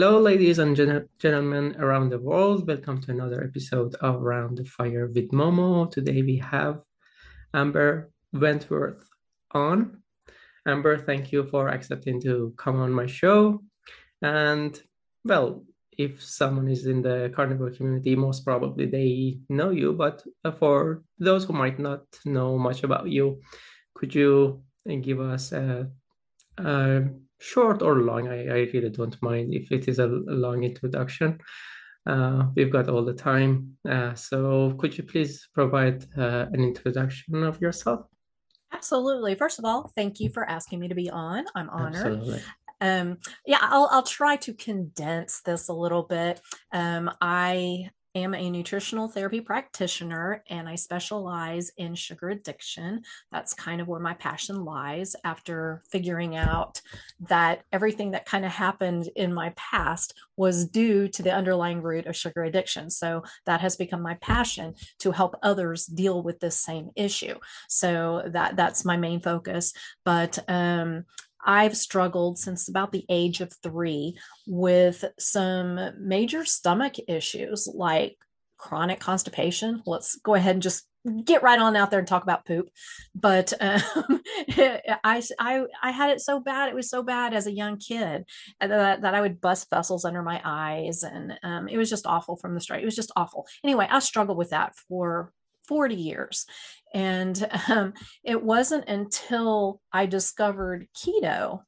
Hello, ladies and gen- gentlemen around the world. Welcome to another episode of Round the Fire with Momo. Today we have Amber Wentworth on. Amber, thank you for accepting to come on my show. And well, if someone is in the carnivore community, most probably they know you. But uh, for those who might not know much about you, could you uh, give us a, a short or long? I, I really don't mind if it is a, long introduction. Uh, we've got all the time. Uh, so could you please provide uh, an introduction of yourself? Absolutely. First of all, thank you for asking me to be on. I'm honored. Absolutely. Um, yeah, I'll, I'll try to condense this a little bit. Um, I am a nutritional therapy practitioner and I specialize in sugar addiction. That's kind of where my passion lies after figuring out that everything that kind of happened in my past was due to the underlying root of sugar addiction. So that has become my passion to help others deal with this same issue. So that that's my main focus. But um, I've struggled since about the age of three with some major stomach issues like chronic constipation. Let's go ahead and just get right on out there and talk about poop. But um, I, I, I had it so bad. It was so bad as a young kid that, that I would bust vessels under my eyes. And um, it was just awful from the start. It was just awful. Anyway, I struggled with that for 40 years. And um, it wasn't until I discovered keto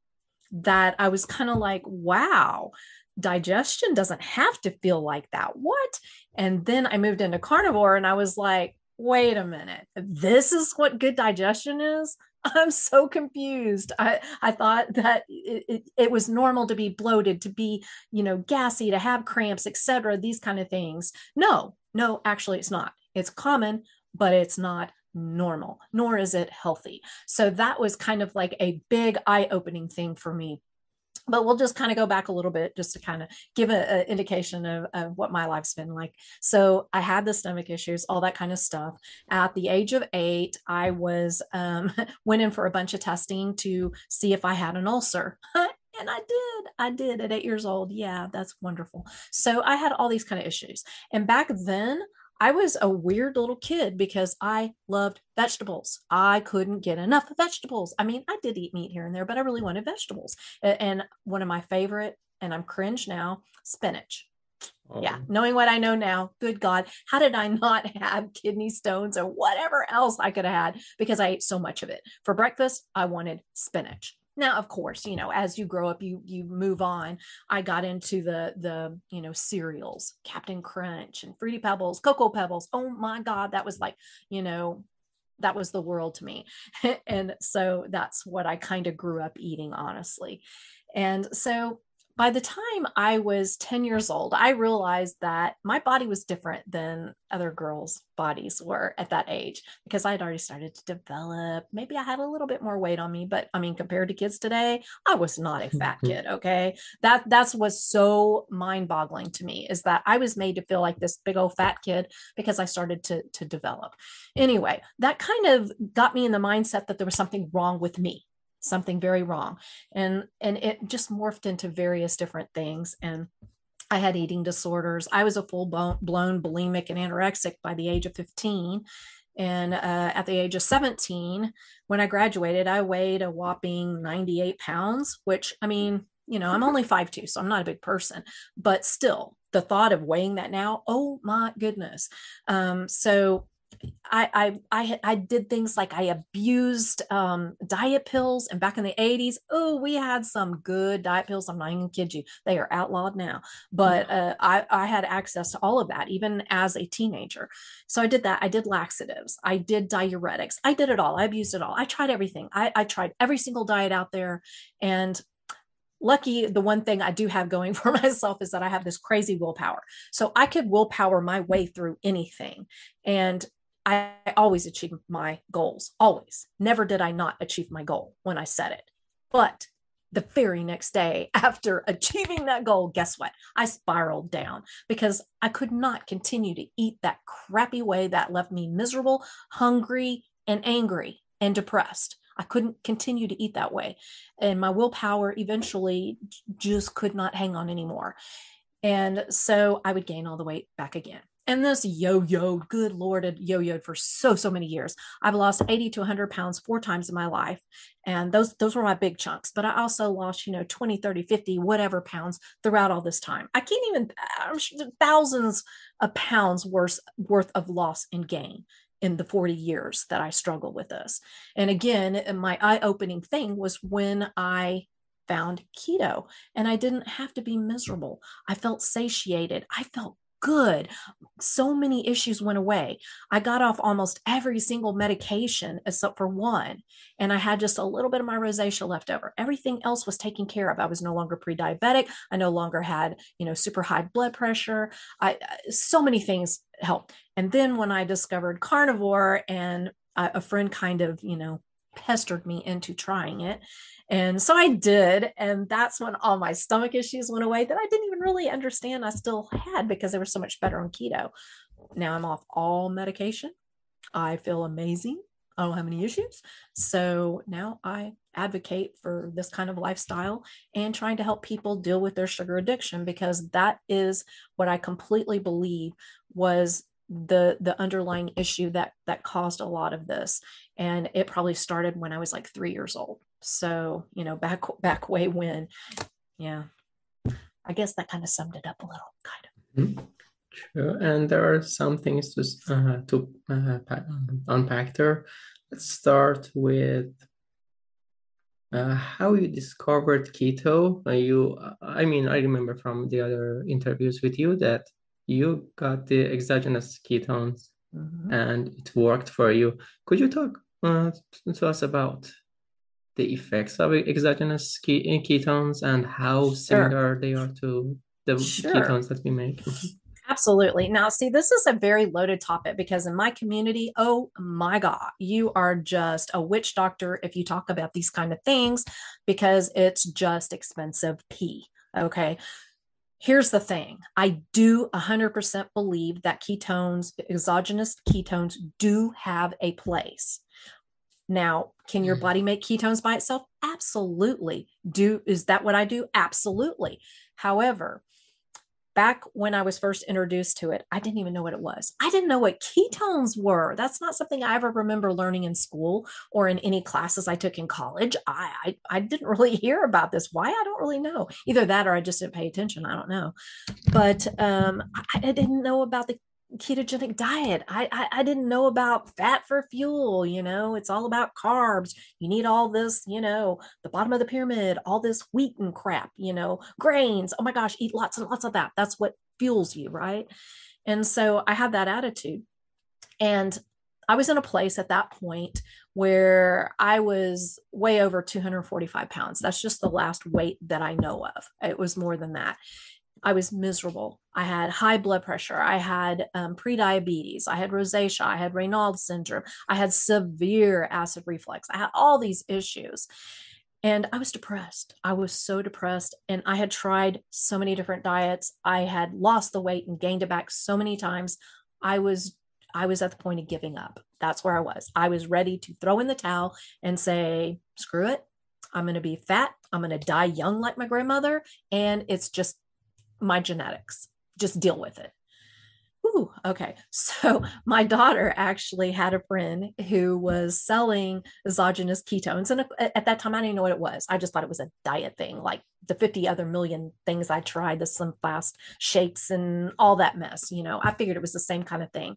that I was kind of like, wow, digestion doesn't have to feel like that. What? And then I moved into carnivore and I was like, wait a minute, this is what good digestion is? I'm so confused. I, I thought that it, it, it, was normal to be bloated, to be, you know, gassy, to have cramps, etc. These kind of things. No, no, actually, it's not. It's common, but it's not normal, nor is it healthy. So that was kind of like a big eye opening thing for me. But we'll just kind of go back a little bit just to kind of give an indication of, of what my life's been like. So I had the stomach issues, all that kind of stuff. At the age of eight, I was um, went in for a bunch of testing to see if I had an ulcer. and I did. I did at eight years old. Yeah, that's wonderful. So I had all these kind of issues. And back then, I was a weird little kid because I loved vegetables. I couldn't get enough of vegetables. I mean, I did eat meat here and there, but I really wanted vegetables. And one of my favorite, and I'm cringe now, spinach. Oh. Yeah, knowing what I know now, good God, how did I not have kidney stones or whatever else I could have had because I ate so much of it? For breakfast, I wanted spinach now of course you know as you grow up you you move on. I got into the the you know cereals Cap'n Crunch and fruity pebbles cocoa pebbles. Oh my god that was like you know that was the world to me. And so that's what i kind of grew up eating honestly. And so by the time I was 10 years old, I realized that my body was different than other girls' bodies were at that age because I had already started to develop. Maybe I had a little bit more weight on me, but I mean, compared to kids today, I was not a fat kid. Okay. That that's was so mind-boggling to me is that I was made to feel like this big old fat kid because I started to, to develop. Anyway, that kind of got me in the mindset that there was something wrong with me something very wrong and and it just morphed into various different things and I had eating disorders. I was a full blown bulimic and anorexic by the age of 15. And uh, at the age of 17, when I graduated, I weighed a whopping 98 pounds, which I mean, you know, I'm only 5'2, so I'm not a big person, but still, the thought of weighing that now, oh my goodness. Um, so I, I I I did things like I abused um, diet pills, and back in the '80s, oh, we had some good diet pills. I'm not even kid you; they are outlawed now. But uh, I I had access to all of that even as a teenager. So I did that. I did laxatives. I did diuretics. I did it all. I abused it all. I tried everything. I, I tried every single diet out there, and lucky the one thing i do have going for myself is that i have this crazy willpower so i could willpower my way through anything and I always achieve my goals, always. Never did I not achieve my goal when I set it. But the very next day after achieving that goal, guess what? I spiraled down because I could not continue to eat that crappy way that left me miserable, hungry, and angry and depressed I couldn't continue to eat that way. And my willpower eventually just could not hang on anymore. And so I would gain all the weight back again. And this yo-yo, good Lord, it yo-yoed for so, so many years. I've lost 80 to 100 pounds four times in my life. And those, those were my big chunks. But I also lost, you know, 20, 30, 50, whatever pounds throughout all this time. I can't even, I'm sure thousands of pounds worth, worth of loss and gain in the 40 years that I struggle with this. And again, my eye-opening thing was when I found keto and I didn't have to be miserable. I felt satiated. I felt good. So many issues went away. I got off almost every single medication except for one. And I had just a little bit of my rosacea left over. Everything else was taken care of. I was no longer pre diabetic. I no longer had, you know, super high blood pressure. I, uh, so many things helped. And then when I discovered carnivore and uh, a friend kind of, you know, pestered me into trying it. And so I did. And that's when all my stomach issues went away that I didn't even really understand I still had because they were so much better on keto. Now I'm off all medication. I feel amazing. I don't have any issues. So now I advocate for this kind of lifestyle and trying to help people deal with their sugar addiction because that is what I completely believe was the the underlying issue that that caused a lot of this. And it probably started when i was like 3 years old. So you know back back way when. Yeah. I guess that kind of summed it up a little kind of. Mm-hmm. True. and there are some things to uh, to uh, unpack there. Let's start with uh, how you discovered keto. Uh, you i mean i remember from the other interviews with you that you got the exogenous ketones mm-hmm. and it worked for you. Could you talk uh, to us about the effects of exogenous ketones and how sure. similar they are to the sure. ketones that we make? Absolutely. Now, see, this is a very loaded topic because in my community, oh my God, you are just a witch doctor if you talk about these kind of things because it's just expensive pee. Okay. Here's the thing I do 100% believe that ketones, exogenous ketones, do have a place. Now, can your mm. body make ketones by itself? Absolutely. Do is that what I do? Absolutely. However, back when I was first introduced to it, I didn't even know what it was. I didn't know what ketones were. That's not something I ever remember learning in school or in any classes I took in college. I, I, I didn't really hear about this. Why? I don't really know. Either that or I just didn't pay attention. I don't know. But um, I, I didn't know about the ketogenic diet. I, I, I didn't know about fat for fuel. You know, it's all about carbs. You need all this, you know, the bottom of the pyramid, all this wheat and crap. You know, grains. Oh my gosh, eat lots and lots of that. That's what fuels you, right? And so I had that attitude, and I was in a place at that point where I was way over 245 pounds. That's just the last weight that I know of. It was more than that. I was miserable. I had high blood pressure. I had um, prediabetes. I had rosacea. I had Raynaud's syndrome. I had severe acid reflux. I had all these issues. And I was depressed. I was so depressed. And I had tried so many different diets. I had lost the weight and gained it back so many times. I was I was at the point of giving up. That's where I was. I was ready to throw in the towel and say, screw it. I'm going to be fat. I'm going to die young like my grandmother. And it's just my genetics. Just deal with it. Ooh, okay. So my daughter actually had a friend who was selling exogenous ketones. And uh, at that time, I didn't know what it was. I just thought it was a diet thing, like the 50 other million things I tried, the Slim Fast shakes and all that mess. You know, I figured it was the same kind of thing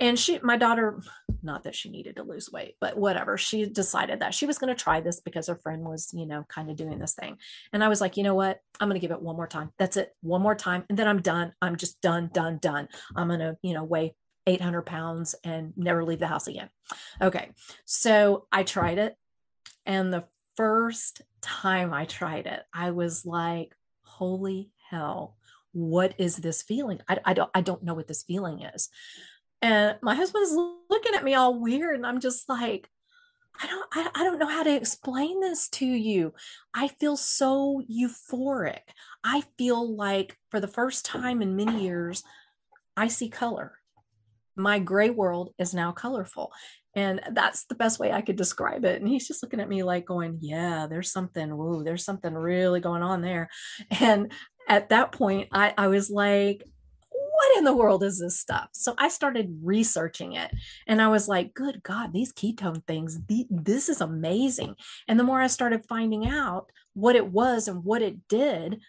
and she my daughter not that she needed to lose weight but whatever she decided that she was going to try this because her friend was you know kind of doing this thing. And i was like you know what? I'm going to give it one more time. That's it. One more time. And then i'm done. I'm just done done done. I'm going to you know weigh 800 pounds and never leave the house again. Okay. So i tried it. And the first time i tried it i was like holy hell. What is this feeling? I, I don't i don't know what this feeling is and my husband's looking at me all weird and i'm just like i don't I, I don't know how to explain this to you i feel so euphoric i feel like for the first time in many years i see color my gray world is now colorful. And that's the best way I could describe it. And he's just looking at me like going, Yeah, there's something, woo, there's something really going on there. And at that point, I, I was like, what in the world is this stuff? So I started researching it and I was like, good God, these ketone things, the, this is amazing. And the more I started finding out what it was and what it did,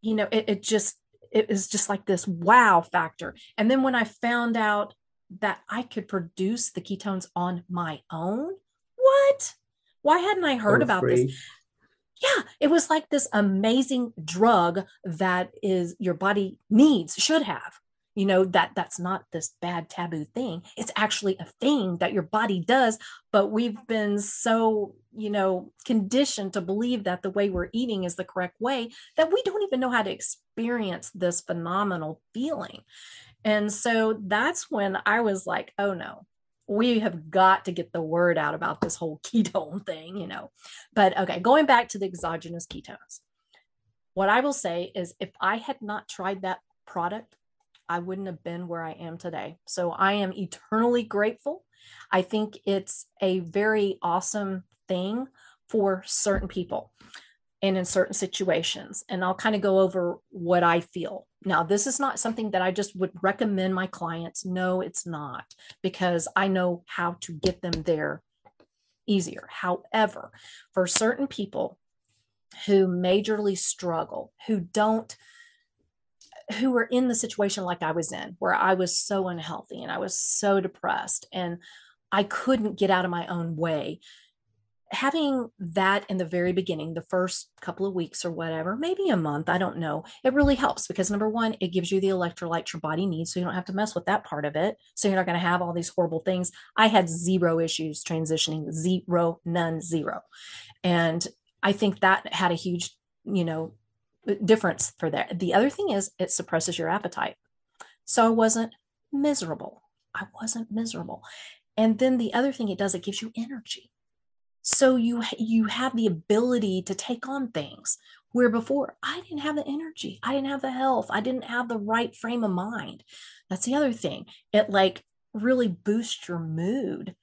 you know, it, it just, it was just like this wow factor. And then when I found out that I could produce the ketones on my own, what? Why hadn't I heard oh, about free. this? Yeah, it was like this amazing drug that is your body needs, should have you know that that's not this bad taboo thing. It's actually a thing that your body does but we've been so you know conditioned to believe that the way we're eating is the correct way that we don't even know how to experience this phenomenal feeling. And so that's when i was like oh no. We have got to get the word out about this whole ketone thing you know. But okay going back to the exogenous ketones. What i will say is if i had not tried that product I wouldn't have been where I am today. So I am eternally grateful. I think it's a very awesome thing for certain people and in certain situations. And I'll kind of go over what I feel. Now, this is not something that I just would recommend my clients. No, it's not, because I know how to get them there easier. However, for certain people who majorly struggle, who don't who were in the situation like I was in, where I was so unhealthy and I was so depressed and I couldn't get out of my own way. Having that in the very beginning, the first couple of weeks or whatever, maybe a month, I don't know, it really helps because number one, it gives you the electrolytes your body needs. So you don't have to mess with that part of it. So you're not going to have all these horrible things. I had zero issues transitioning, zero, none, zero. And I think that had a huge, you know, difference for that. The other thing is it suppresses your appetite. So I wasn't miserable. I wasn't miserable. And then the other thing it does, it gives you energy. So you you have the ability to take on things where before I didn't have the energy, I didn't have the health, I didn't have the right frame of mind. That's the other thing. It like really boosts your mood.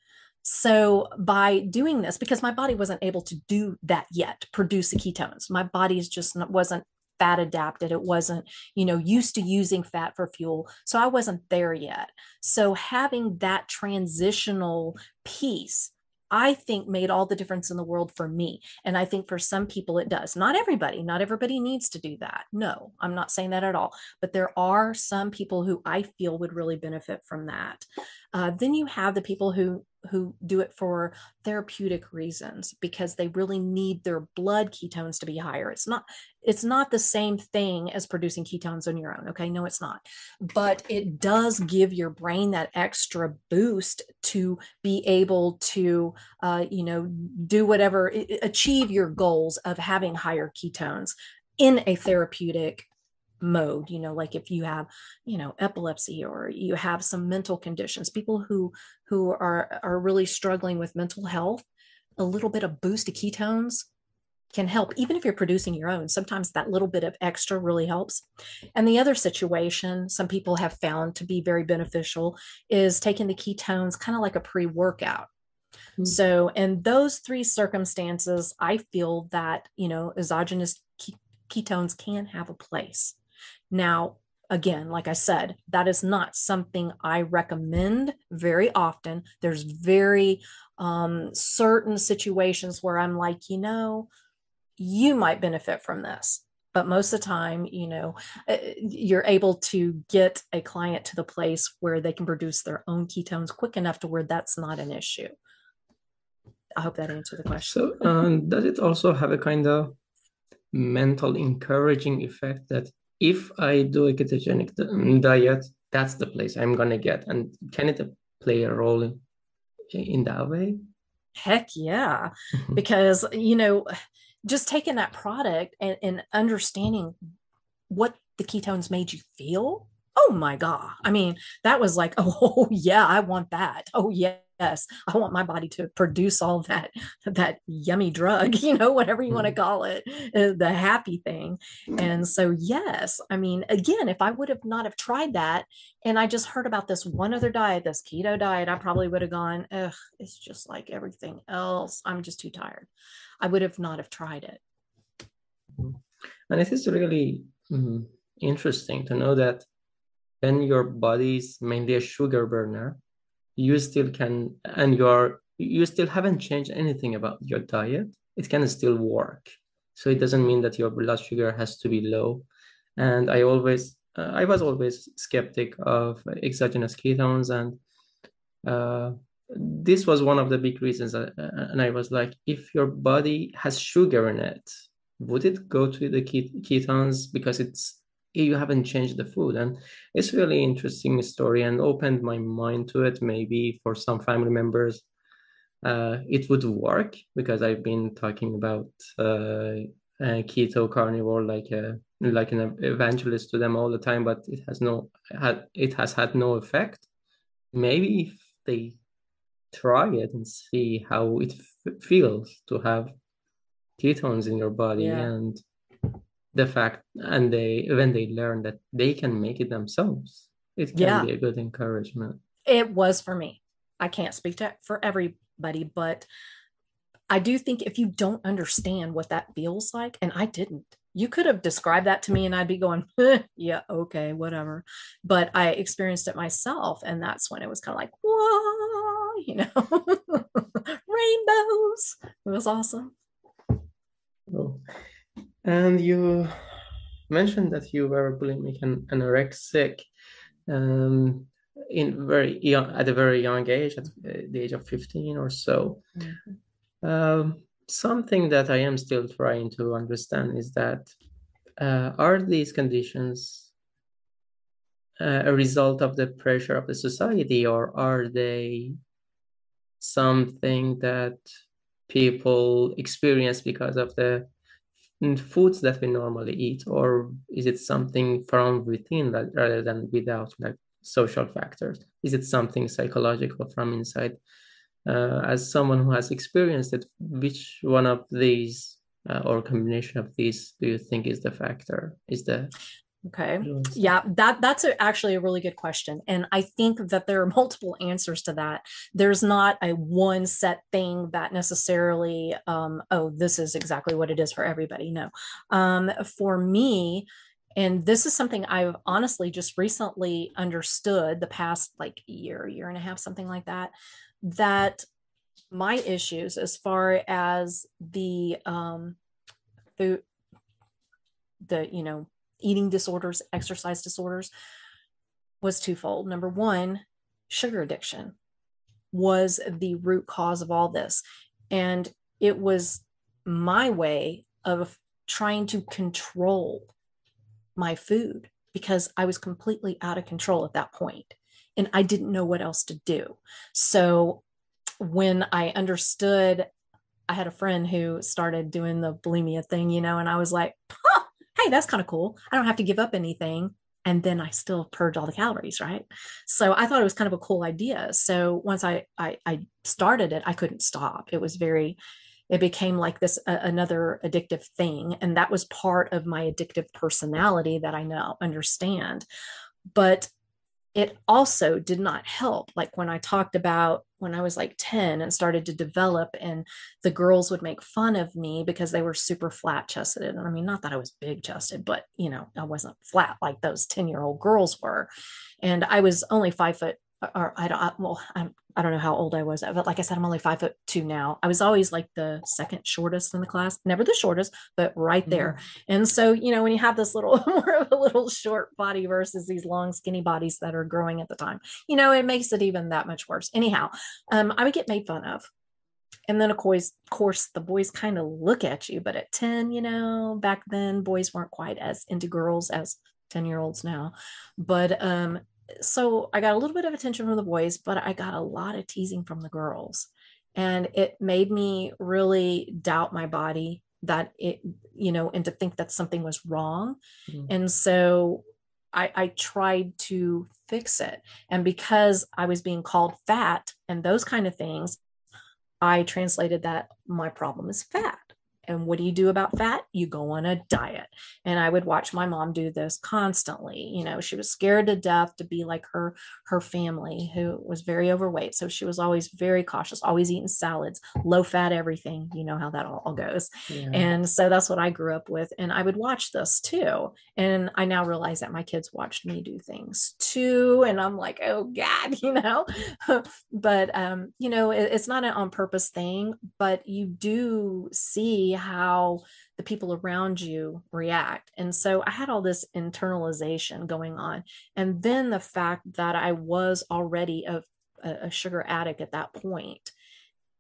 So by doing this, because my body wasn't able to do that yet, produce the ketones, my body is just not, wasn't fat adapted. It wasn't, you know, used to using fat for fuel. So I wasn't there yet. So having that transitional piece I think made all the difference in the world for me. And I think for some people it does. Not everybody, not everybody needs to do that. No, I'm not saying that at all. But there are some people who I feel would really benefit from that. Uh, then you have the people who who do it for therapeutic reasons because they really need their blood ketones to be higher. It's not it's not the same thing as producing ketones on your own. Okay, no, it's not. But it does give your brain that extra boost to be able to, uh, you know, do whatever, achieve your goals of having higher ketones in a therapeutic mode you know like if you have you know epilepsy or you have some mental conditions people who who are are really struggling with mental health a little bit of boost of ketones can help even if you're producing your own sometimes that little bit of extra really helps. And the other situation some people have found to be very beneficial is taking the ketones kind of like a pre-workout. Mm-hmm. so in those three circumstances i feel that you know exogenous ketones can have a place now, again, like I said, that is not something I recommend very often. There's very um, certain situations where I'm like, you know, you might benefit from this. But most of the time, you know, uh, you're able to get a client to the place where they can produce their own ketones quick enough to where that's not an issue. I hope that answered the question. So, um, does it also have a kind of mental encouraging effect that if I do a ketogenic mm, diet, that's the place I'm gonna get. And can it play a role in, that way? Heck yeah. Mm-hmm. because, you know, just taking that product and, and understanding what the ketones made you feel oh my god. I mean that was like oh yeah i want that. Oh yes. I want my body to produce all that that yummy drug you know whatever you want to mm-hmm. call it uh, the happy thing. And so yes i mean again if i would have not have tried that and i just heard about this one other diet this keto diet i probably would have gone ugh it's just like everything else. I'm just too tired. I would have not have tried it. Mm-hmm. and it is really mm, interesting to know that when your body is mainly a sugar burner, you still can, and you are, you still haven't changed anything about your diet. It can still work. So it doesn't mean that your blood sugar has to be low. And I always, uh, I was always skeptic of exogenous ketones, and uh, this was one of the big reasons. Uh, and I was like, if your body has sugar in it, would it go to the ketones because it's you haven't changed the food. And it's really interesting story and opened my mind to it. Maybe for some family members uh, it would work because i've been talking about uh, keto carnivore like a like an evangelist to them all the time but it has no had it has had no effect. Maybe if they try it and see how it f- feels to have ketones in your body yeah. and the fact and they when they learn that they can make it themselves it can yeah. be a good encouragement. It was for me. I can't speak to for everybody but i do think if you don't understand what that feels like and i didn't you could have described that to me and i'd be going yeah okay whatever. But i experienced it myself and that's when it was kind of like whoa you know? Rainbows. It was awesome. Oh. And you mentioned that you were bulimic and anorexic um, in very young, at a very young age, at the age of 15 or so. Mm-hmm. Um, something that I am still trying to understand is that uh, are these conditions uh, a result of the pressure of the society or are they something that people experience because of the foods that we normally eat, or is it something from within that, rather than without, like social factors? Is it something psychological from inside? Uh, as someone who has experienced it, which one of these uh, or combination of these do you think is the factor? Is the Okay. Yeah, that that's a, actually a really good question, and I think that there are multiple answers to that. There's not a one set thing that necessarily, um, oh, this is exactly what it is for everybody. No, um, for me, and this is something I've honestly just recently understood the past like year, year and a half, something like that. That my issues as far as the um, the the you know eating disorders, exercise disorders, was twofold. Number one, sugar addiction was the root cause of all this. And it was my way of trying to control my food because I was completely out of control at that point and I didn't know what else to do. So when I understood, I had a friend who started doing the bulimia thing, you know, and I was like, hey, that's kind of cool. I don't have to give up anything. And then I still purge all the calories, right? So I thought it was kind of a cool idea. So once I I, I started it, I couldn't stop. It was very, it became like this uh, another addictive thing, and that was part of my addictive personality that I now understand. But it also did not help. Like when I talked about when I was like 10 and started to develop, and the girls would make fun of me because they were super flat chested. And I mean, not that I was big chested, but you know, I wasn't flat like those 10 year old girls were. And I was only five foot or I don't, well, I'm, I don't know how old I was, but like I said, I'm only five foot two now. I was always like the second shortest in the class, never the shortest, but right there. Mm-hmm. And so, you know, when you have this little more of a little short body versus these long, skinny bodies that are growing at the time, you know, it makes it even that much worse. Anyhow, um, I would get made fun of. And then of course, of course, the boys kind of look at you, but at 10, you know, back then boys weren't quite as into girls as 10 year olds now. But um, so I got a little bit of attention from the boys, but I got a lot of teasing from the girls. And it made me really doubt my body that it, you know, and to think that something was wrong. Mm-hmm. And so I, I tried to fix it. And because I was being called fat and those kind of things, I translated that my problem is fat. And what do you do about fat? You go on a diet. And I would watch my mom do this constantly. You know, she was scared to death to be like her her family who was very overweight. So she was always very cautious, always eating salads, low fat everything. You know how that all, goes. Yeah. And so that's what I grew up with. And I would watch this too. And I now realize that my kids watched me do things too. And I'm like, oh God, you know. but um, you know, it, it's not an on purpose thing, but you do see how the people around you react. And so I had all this internalization going on. And then the fact that I was already a, a sugar addict at that point,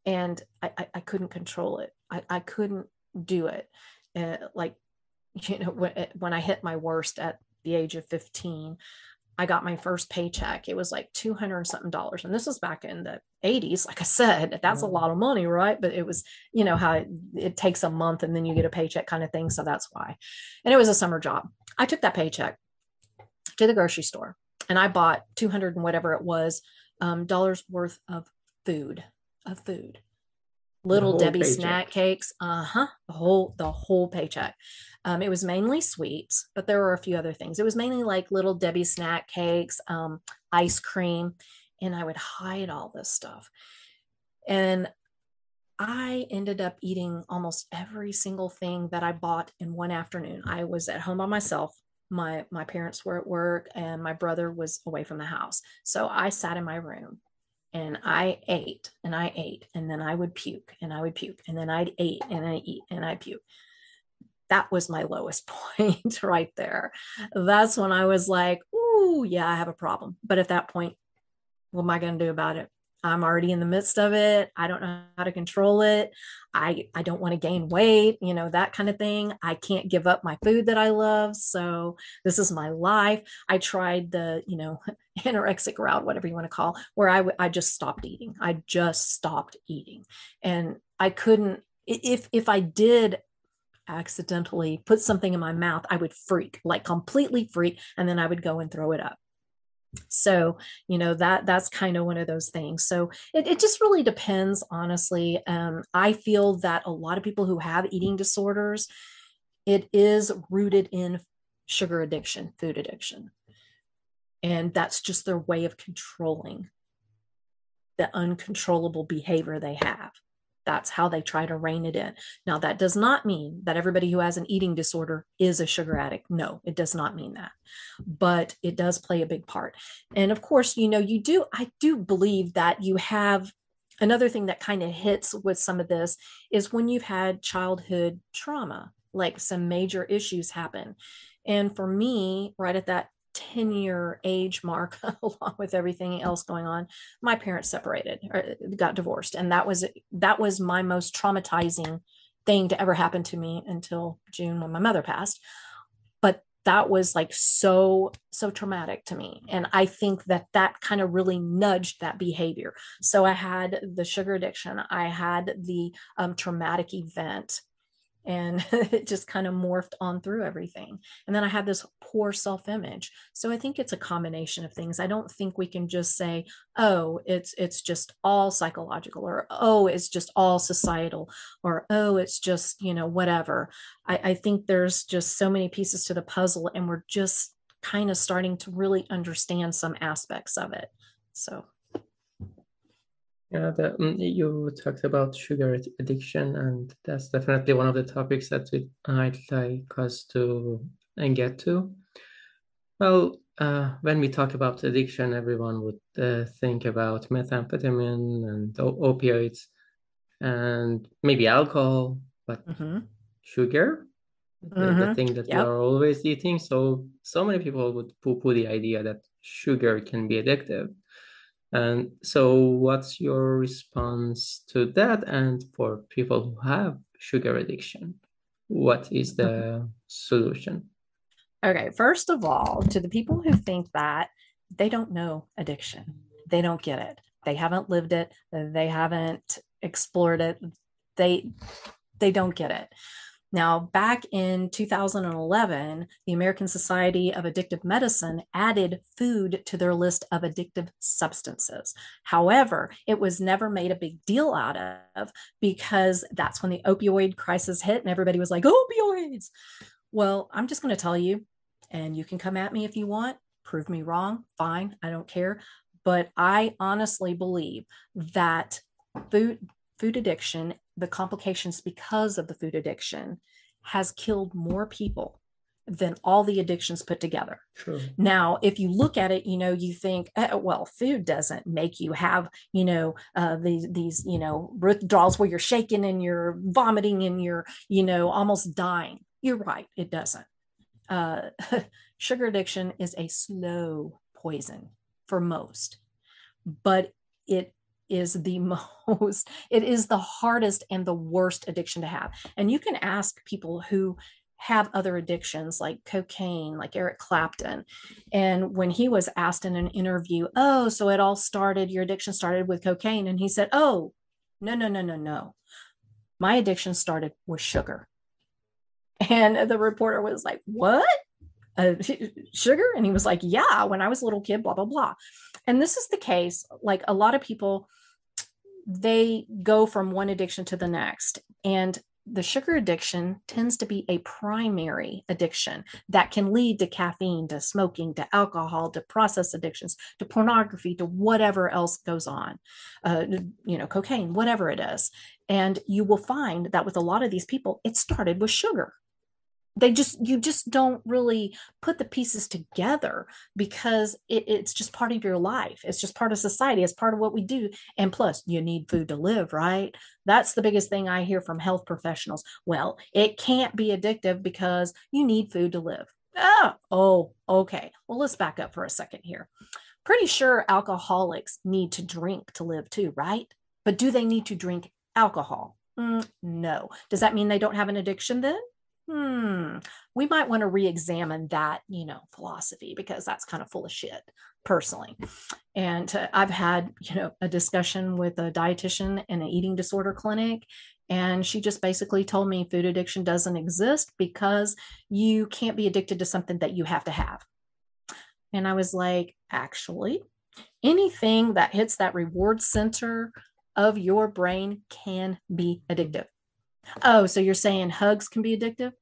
and I, I, I couldn't control it. I, I couldn't do it. Uh, like, you know, when, when I hit my worst at the age of 15, I got my first paycheck. It was like 200 something dollars. And this was back in the 80s. Like I said, that's a lot of money, right? But it was, you know, how it, it, takes a month and then you get a paycheck kind of thing. So that's why. And it was a summer job. I took that paycheck to the grocery store and I bought 200 and whatever it was um, dollars worth of food, of food little Debbie paycheck. snack cakes. Uh huh. The whole the whole paycheck. Um, it was mainly sweets, but there were a few other things. It was mainly like little Debbie snack cakes, um, ice cream, and I would hide all this stuff. And I ended up eating almost every single thing that I bought in one afternoon. I was at home by myself. My my parents were at work and my brother was away from the house. So I sat in my room and I ate and I ate and then I would puke and I would puke and then I'd eat and I eat and I puke. That was my lowest point right there. That's when I was like, "Ooh, yeah, I have a problem." But at that point, what am I going to do about it? I'm already in the midst of it. I don't know how to control it. I I don't want to gain weight, you know, that kind of thing. I can't give up my food that I love. So this is my life. I tried the, you know, anorexic route, whatever you want to call, where I I just stopped eating. I just stopped eating. And I couldn't if if I did accidentally put something in my mouth, I would freak, like completely freak, and then I would go and throw it up so you know that that's kind of one of those things. So it, it just really depends honestly. Um, i feel that a lot of people who have eating disorders it is rooted in sugar addiction food addiction. And that's just their way of controlling the uncontrollable behavior they have that's how they try to rein it in. Now, that does not mean that everybody who has an eating disorder is a sugar addict. No, it does not mean that. But it does play a big part. And of course, you know, you do, I do believe that you have another thing that kind of hits with some of this is when you've had childhood trauma, like some major issues happen. And for me, right at that 10 year age mark along with everything else going on my parents separated or got divorced and that was that was my most traumatizing thing to ever happen to me until june when my mother passed. But that was like so so traumatic to me and i think that that kind of really nudged that behavior. So i had the sugar addiction i had the um, traumatic event and it just kind of morphed on through everything. And then i had this poor self-image. So i think it's a combination of things. I don't think we can just say oh it's it's just all psychological or oh it's just all societal or oh it's just you know whatever. I, I think there's just so many pieces to the puzzle and we're just kind of starting to really understand some aspects of it. So yeah, the, mm, you talked about sugar addiction, and that's definitely one of the topics that we, I'd like us to and get to. Well, uh, when we talk about addiction, everyone would uh, think about methamphetamine and opioids and maybe alcohol, but mm-hmm. sugar, mm-hmm. The, the, mm-hmm. thing that yep. we are always eating. So, so many people would poo-poo the idea that sugar can be addictive. And so, what's your response to that? And for people who have sugar addiction, what is the mm-hmm. solution? Okay, first of all, to the people who think that they don't know addiction, they don't get it, they haven't lived it, they haven't explored it, they they don't get it. Now, back in 2011, the American Society of Addictive Medicine added food to their list of addictive substances. However, it was never made a big deal out of because that's when the opioid crisis hit and everybody was like, opioids. Well, I'm just going to tell you, and you can come at me if you want, prove me wrong, fine, I don't care. But I honestly believe that food food addiction the complications because of the food addiction has killed more people than all the addictions put together. True. Now, if you look at it, you know, you think, eh, well, food doesn't make you have, you know, uh, these these, you know, withdrawals where you're shaking and you're vomiting and you're, you know, almost dying. You're right, it doesn't. Uh, sugar addiction is a slow poison for most, but it is the most it is the hardest and the worst addiction to have. And you can ask people who have other addictions like cocaine like eric clapton. And when he was asked in an interview oh so it all started your addiction started with cocaine? And he said oh no no no no no. My addiction started with sugar. And the reporter was like what? Uh, sugar? And he was like yeah when i was a little kid blah blah blah. And this is the case like a lot of people they go from one addiction to the next. And the sugar addiction tends to be a primary addiction that can lead to caffeine, to smoking, to alcohol, to process addictions, to pornography, to whatever else goes on, uh, you know, cocaine, whatever it is. And you will find that with a lot of these people, it started with sugar they just you just don't really put the pieces together because it, it's just part of your life. It's just part of society. It's part of what we do. And plus you need food to live right? That's the biggest thing i hear from health professionals. Well it can't be addictive because you need food to live. Oh oh okay. Well let's back up for a second here. Pretty sure alcoholics need to drink to live too right? But do they need to drink alcohol? Mm, no. Does that mean they don't have an addiction then hmm, we might want to re-examine that, you know, philosophy because that's kind of full of shit personally. And uh, I've had, you know, a discussion with a dietitian in an eating disorder clinic and she just basically told me food addiction doesn't exist because you can't be addicted to something that you have to have. And I was like, actually, anything that hits that reward center of your brain can be addictive. Oh, so you're saying hugs can be addictive?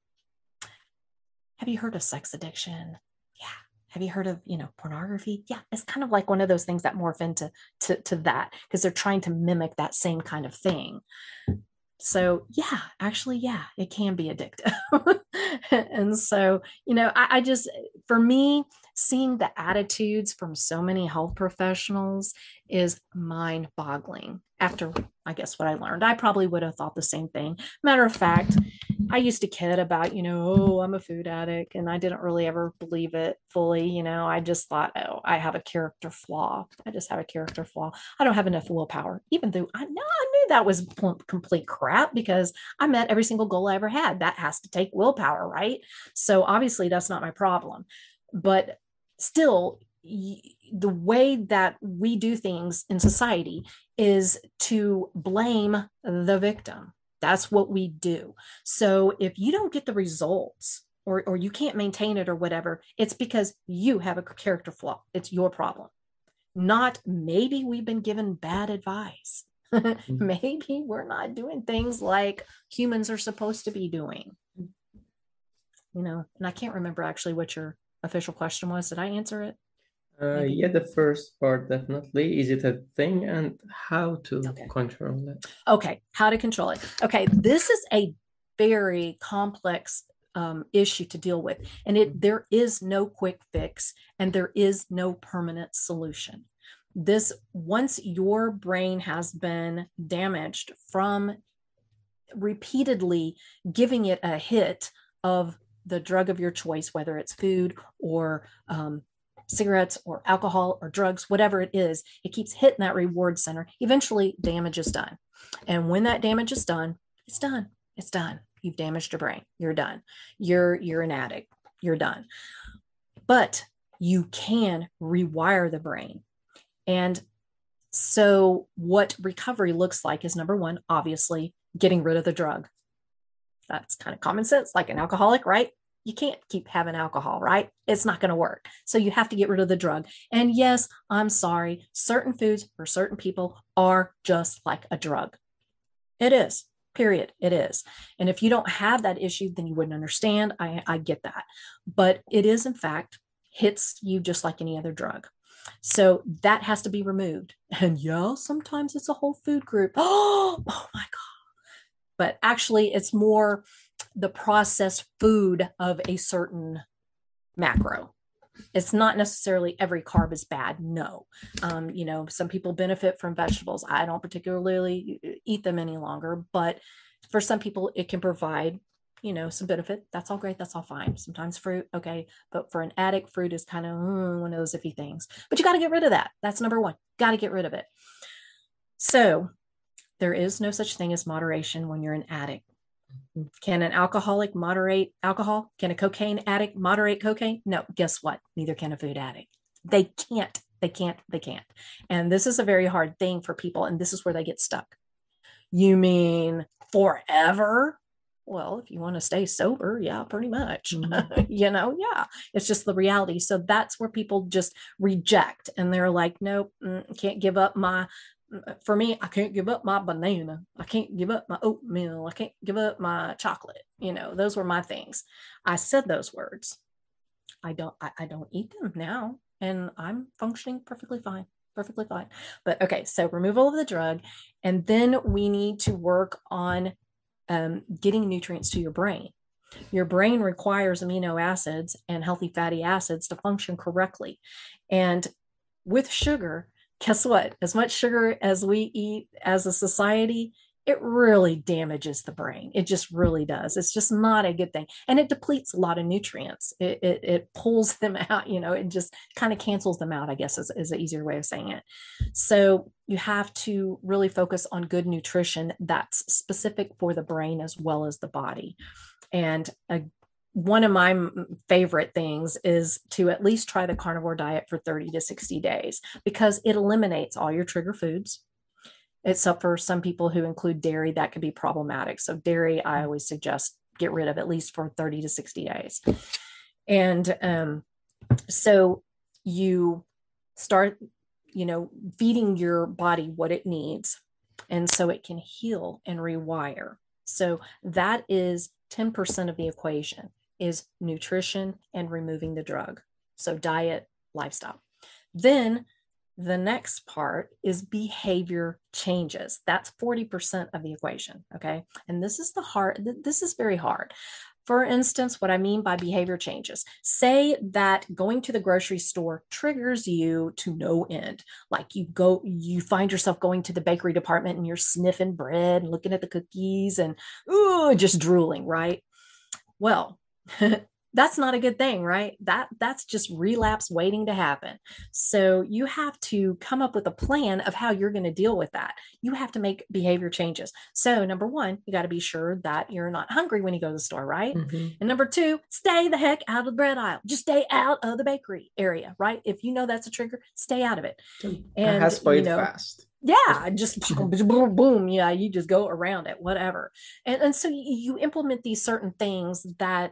Have you heard of sex addiction? Yeah. Have you heard of, you know, pornography? Yeah. It's kind of like one of those things that morph into to, to that because they're trying to mimic that same kind of thing. So yeah, actually, yeah, it can be addictive. and so, you know, I, I just for me, seeing the attitudes from so many health professionals is mind boggling after I guess what I learned. I probably would have thought the same thing. Matter of fact, I used to kid about, you know, oh, I'm a food addict, and I didn't really ever believe it fully. You know, I just thought, oh, I have a character flaw. I just have a character flaw. I don't have enough willpower, even though I know I knew that was complete crap because I met every single goal I ever had. That has to take willpower, right? So obviously, that's not my problem. But still, the way that we do things in society is to blame the victim. That's what we do. So if you don't get the results or, or you can't maintain it or whatever, it's because you have a character flaw. It's your problem. Not maybe we've been given bad advice. Mm-hmm. maybe we're not doing things like humans are supposed to be doing. You know, and I can't remember actually what your official question was. Did I answer it? Uh, yeah, the first part definitely. Is it a thing and how to okay. control it? Okay, how to control it. Okay, this is a very complex um, issue to deal with, and it there is no quick fix and there is no permanent solution. This once your brain has been damaged from repeatedly giving it a hit of the drug of your choice, whether it's food or um, cigarettes or alcohol or drugs, whatever it is, it keeps hitting that reward center. Eventually, damage is done. And when that damage is done, it's done. It's done. You've damaged your brain. You're done. You're you're an addict. You're done. But you can rewire the brain. And so what recovery looks like is number 1, obviously, getting rid of the drug. That's kind of common sense, like an alcoholic, right? You can't keep having alcohol, right? It's not going to work. So you have to get rid of the drug. And yes, I'm sorry, certain foods for certain people are just like a drug. It is, period. It is. And if you don't have that issue, then you wouldn't understand. I, I get that. But it is, in fact, hits you just like any other drug. So that has to be removed. And yeah, sometimes it's a whole food group. Oh, oh my God. But actually, it's more the processed food of a certain macro. It's not necessarily every carb is bad. No. Um, you know, some people benefit from vegetables. I don't particularly eat them any longer, but for some people, it can provide you know some benefit that's all great that's all fine sometimes fruit okay but for an addict fruit is kind of mm, one of those iffy things but you got to get rid of that that's number one got to get rid of it so there is no such thing as moderation when you're an addict. Can an alcoholic moderate alcohol? Can a cocaine addict moderate cocaine? No guess what? Neither can a food addict. They can't. They can't. They can't. And this is a very hard thing for people and this is where they get stuck. You mean forever? Well, if you want to stay sober, yeah, pretty much. Mm-hmm. you know, yeah, it's just the reality. So that's where people just reject and they're like, nope, mm, can't give up my. For me, I can't give up my banana. I can't give up my oatmeal. I can't give up my chocolate. You know, those were my things. I said those words. I don't. I, I don't eat them now, and I'm functioning perfectly fine perfectly fine. But okay, so removal of the drug. And then we need to work on um, getting nutrients to your brain. Your brain requires amino acids and healthy fatty acids to function correctly. And with sugar, guess what? As much sugar as we eat as a society, it really damages the brain. It just really does. It's just not a good thing. And it depletes a lot of nutrients. It, it, it pulls them out, you know, it just kind of cancels them out, I guess is, is an easier way of saying it. So you have to really focus on good nutrition that's specific for the brain as well as the body. And a, one of my favorite things is to at least try the carnivore diet for 30 to 60 days because it eliminates all your trigger foods except for some people who include dairy that could be problematic. So dairy i mm. always suggest get rid of at least for 30 to 60 days. And um, so you start you know feeding your body what it needs and so it can heal and rewire. So that is 10% of the equation is nutrition and removing the drug so diet lifestyle then the next part is behavior changes. That's 40% of the equation. Okay. And this is the hard, this is very hard. For instance, what I mean by behavior changes, say that going to the grocery store triggers you to no end. Like you go, you find yourself going to the bakery department and you're sniffing bread and looking at the cookies and ooh, just drooling, right? Well, that's not a good thing right? That that's just relapse waiting to happen. So you have to come up with a plan of how you're going to deal with that. You have to make behavior changes. So number one you got to be sure that you're not hungry when you go to the store right? Mm-hmm. and number two stay the heck out of the bread aisle. Just stay out of the bakery area right? If you know that's a trigger stay out of it. And has you know, fast. yeah just boom, boom yeah you just go around it whatever. And, and so you implement these certain things that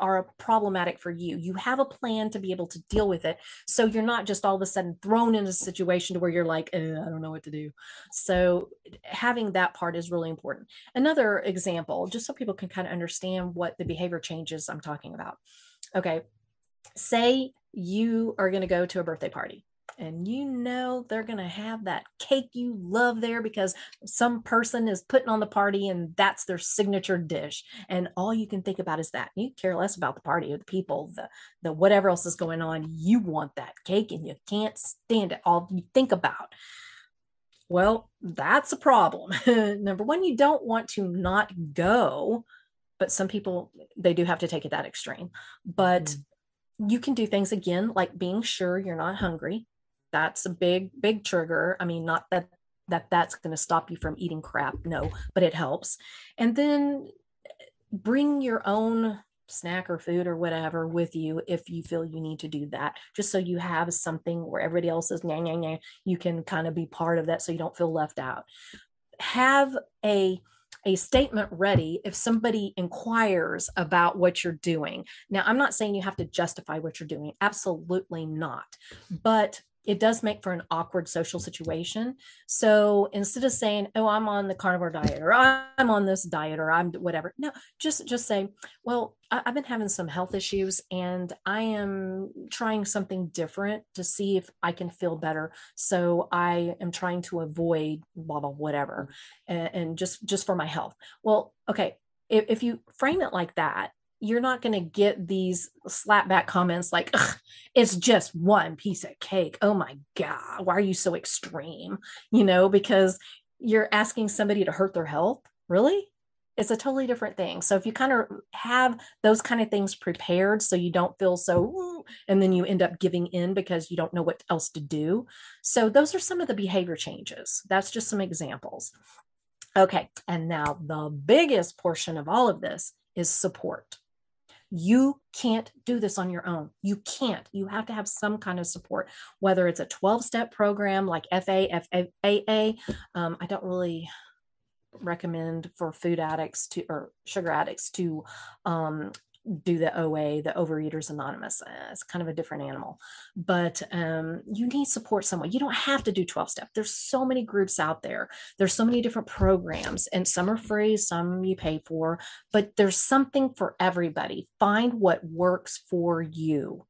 are problematic for you. You have a plan to be able to deal with it. So you're not just all of a sudden thrown in a situation to where you're like, eh, I don't know what to do. So having that part is really important. Another example, just so people can kind of understand what the behavior changes I'm talking about. Okay. Say you are going to go to a birthday party and you know they're going to have that cake you love there because some person is putting on the party and that's their signature dish. And all you can think about is that. You care less about the party or the people the the whatever else is going on. You want that cake and you can't stand it. All you think about. Well that's a problem. Number one you don't want to not go but some people they do have to take it that extreme. But mm you can do things again like being sure you're not hungry that's a big big trigger i mean not that that that's going to stop you from eating crap no but it helps and then bring your own snack or food or whatever with you if you feel you need to do that just so you have something where everybody else is nah, nah, nah, you can kind of be part of that so you don't feel left out have a a statement ready if somebody inquires about what you're doing. Now, I'm not saying you have to justify what you're doing, absolutely not. But it does make for an awkward social situation. So instead of saying, "Oh, I'm on the carnivore diet," or "I'm on this diet," or "I'm whatever," no, just just say, "Well, I, have been having some health issues, and I am trying something different to see if I can feel better. So I am trying to avoid blah blah whatever, and, and just just for my health." Well, okay, if, if you frame it like that, you're not going to get these slapback comments like it's just one piece of cake. Oh my god why are you so extreme? You know because you're asking somebody to hurt their health? Really? It's a totally different thing. So if you kind of have those kind of things prepared so you don't feel so and then you end up giving in because you don't know what else to do. So those are some of the behavior changes. That's just some examples. Okay and now the biggest portion of all of this is support you can't do this on your own. You can't. You have to have some kind of support, whether it's a 12 step program like FA, FAA. Um, I don't really recommend for food addicts to or sugar addicts to um, do the OA, the Overeaters Anonymous. Uh, it's kind of a different animal, but um, you need support somewhere. You don't have to do 12 step. There's so many groups out there. There's so many different programs, and some are free, some you pay for, but there's something for everybody. Find what works for you.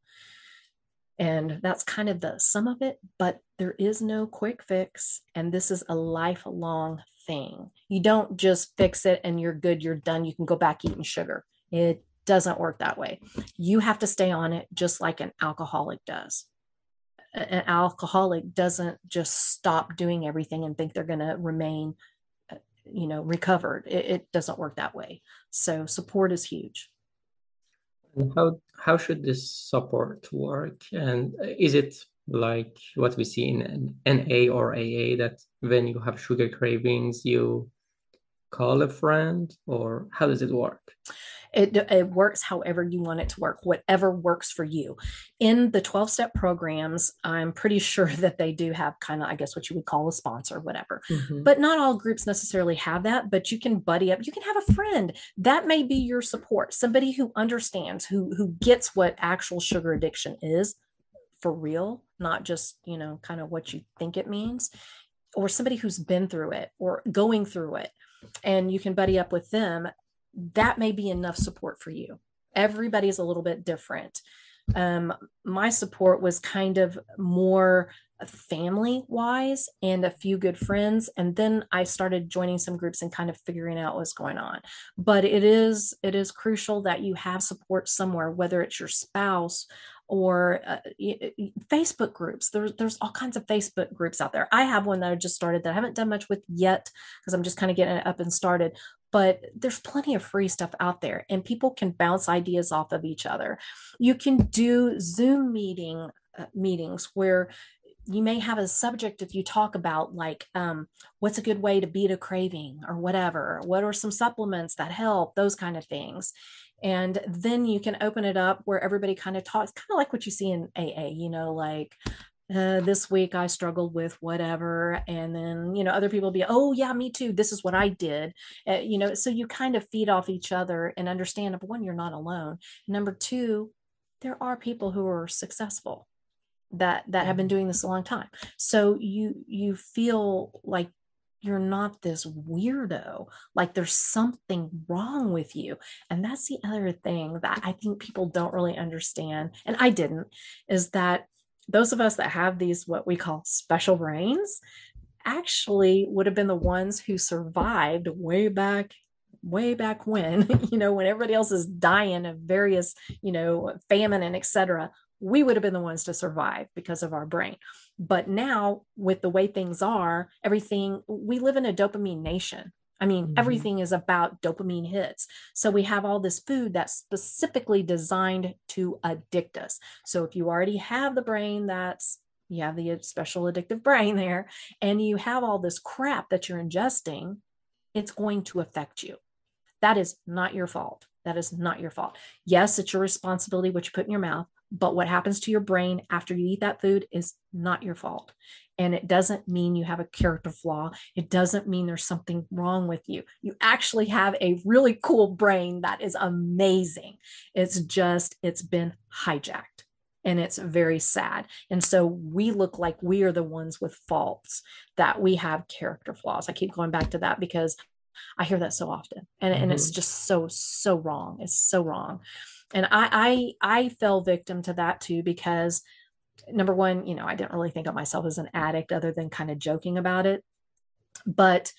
And that's kind of the sum of it, but there is no quick fix. And this is a lifelong thing. You don't just fix it and you're good, you're done. You can go back eating sugar. It doesn't work that way. You have to stay on it just like an alcoholic does. An alcoholic doesn't just stop doing everything and think they're going to remain, uh, you know, recovered. It, it doesn't work that way. So support is huge. How how should this support work? And is it like what we see in NA or AA that when you have sugar cravings, you call a friend, or how does it work? It, it works however you want it to work, whatever works for you. In the 12 step programs, I'm pretty sure that they do have kind of, I guess, what you would call a sponsor, whatever. Mm-hmm. But not all groups necessarily have that, but you can buddy up. You can have a friend that may be your support, somebody who understands, who, who gets what actual sugar addiction is for real, not just, you know, kind of what you think it means, or somebody who's been through it or going through it and you can buddy up with them that may be enough support for you. Everybody's a little bit different. Um, my support was kind of more family wise and a few good friends and then i started joining some groups and kind of figuring out what's going on but it is it is crucial that you have support somewhere whether it's your spouse or uh, Facebook groups. There's there's all kinds of Facebook groups out there. I have one that I just started that I haven't done much with yet because I'm just kind of getting it up and started but there's plenty of free stuff out there and people can bounce ideas off of each other you can do zoom meeting uh, meetings where you may have a subject that you talk about like um, what's a good way to beat a craving or whatever what are some supplements that help those kind of things and then you can open it up where everybody kind of talks kind of like what you see in aa you know like uh, this week I struggled with whatever. And then, you know, other people be, oh, yeah, me too. This is what I did. Uh, you know, so you kind of feed off each other and understand number one, you're not alone. Number two, there are people who are successful that that have been doing this a long time so you you feel like you're not this weirdo like there's something wrong with you. And that's the other thing that i think people don't really understand and i didn't is that those of us that have these what we call special brains actually would have been the ones who survived way back way back when you know when everybody else is dying of various you know famine and etc we would have been the ones to survive because of our brain but now with the way things are everything we live in a dopamine nation I mean, mm-hmm. everything is about dopamine hits. So we have all this food that's specifically designed to addict us. So if you already have the brain that's you have the special addictive brain there, and you have all this crap that you're ingesting, it's going to affect you. That is not your fault. That is not your fault. Yes, it's your responsibility what you put in your mouth, but what happens to your brain after you eat that food is not your fault And it doesn't mean you have a character flaw. It doesn't mean there's something wrong with you. You actually have a really cool brain that is amazing. It's just, it's been hijacked and it's very sad. And so we look like we are the ones with faults, that we have character flaws. I keep going back to that because I hear that so often. And, mm-hmm. and it's mm-hmm. just so, so wrong. It's so wrong. And I, I I fell victim to that too because number one, you know, I didn't really think of myself as an addict other than kind of joking about it. But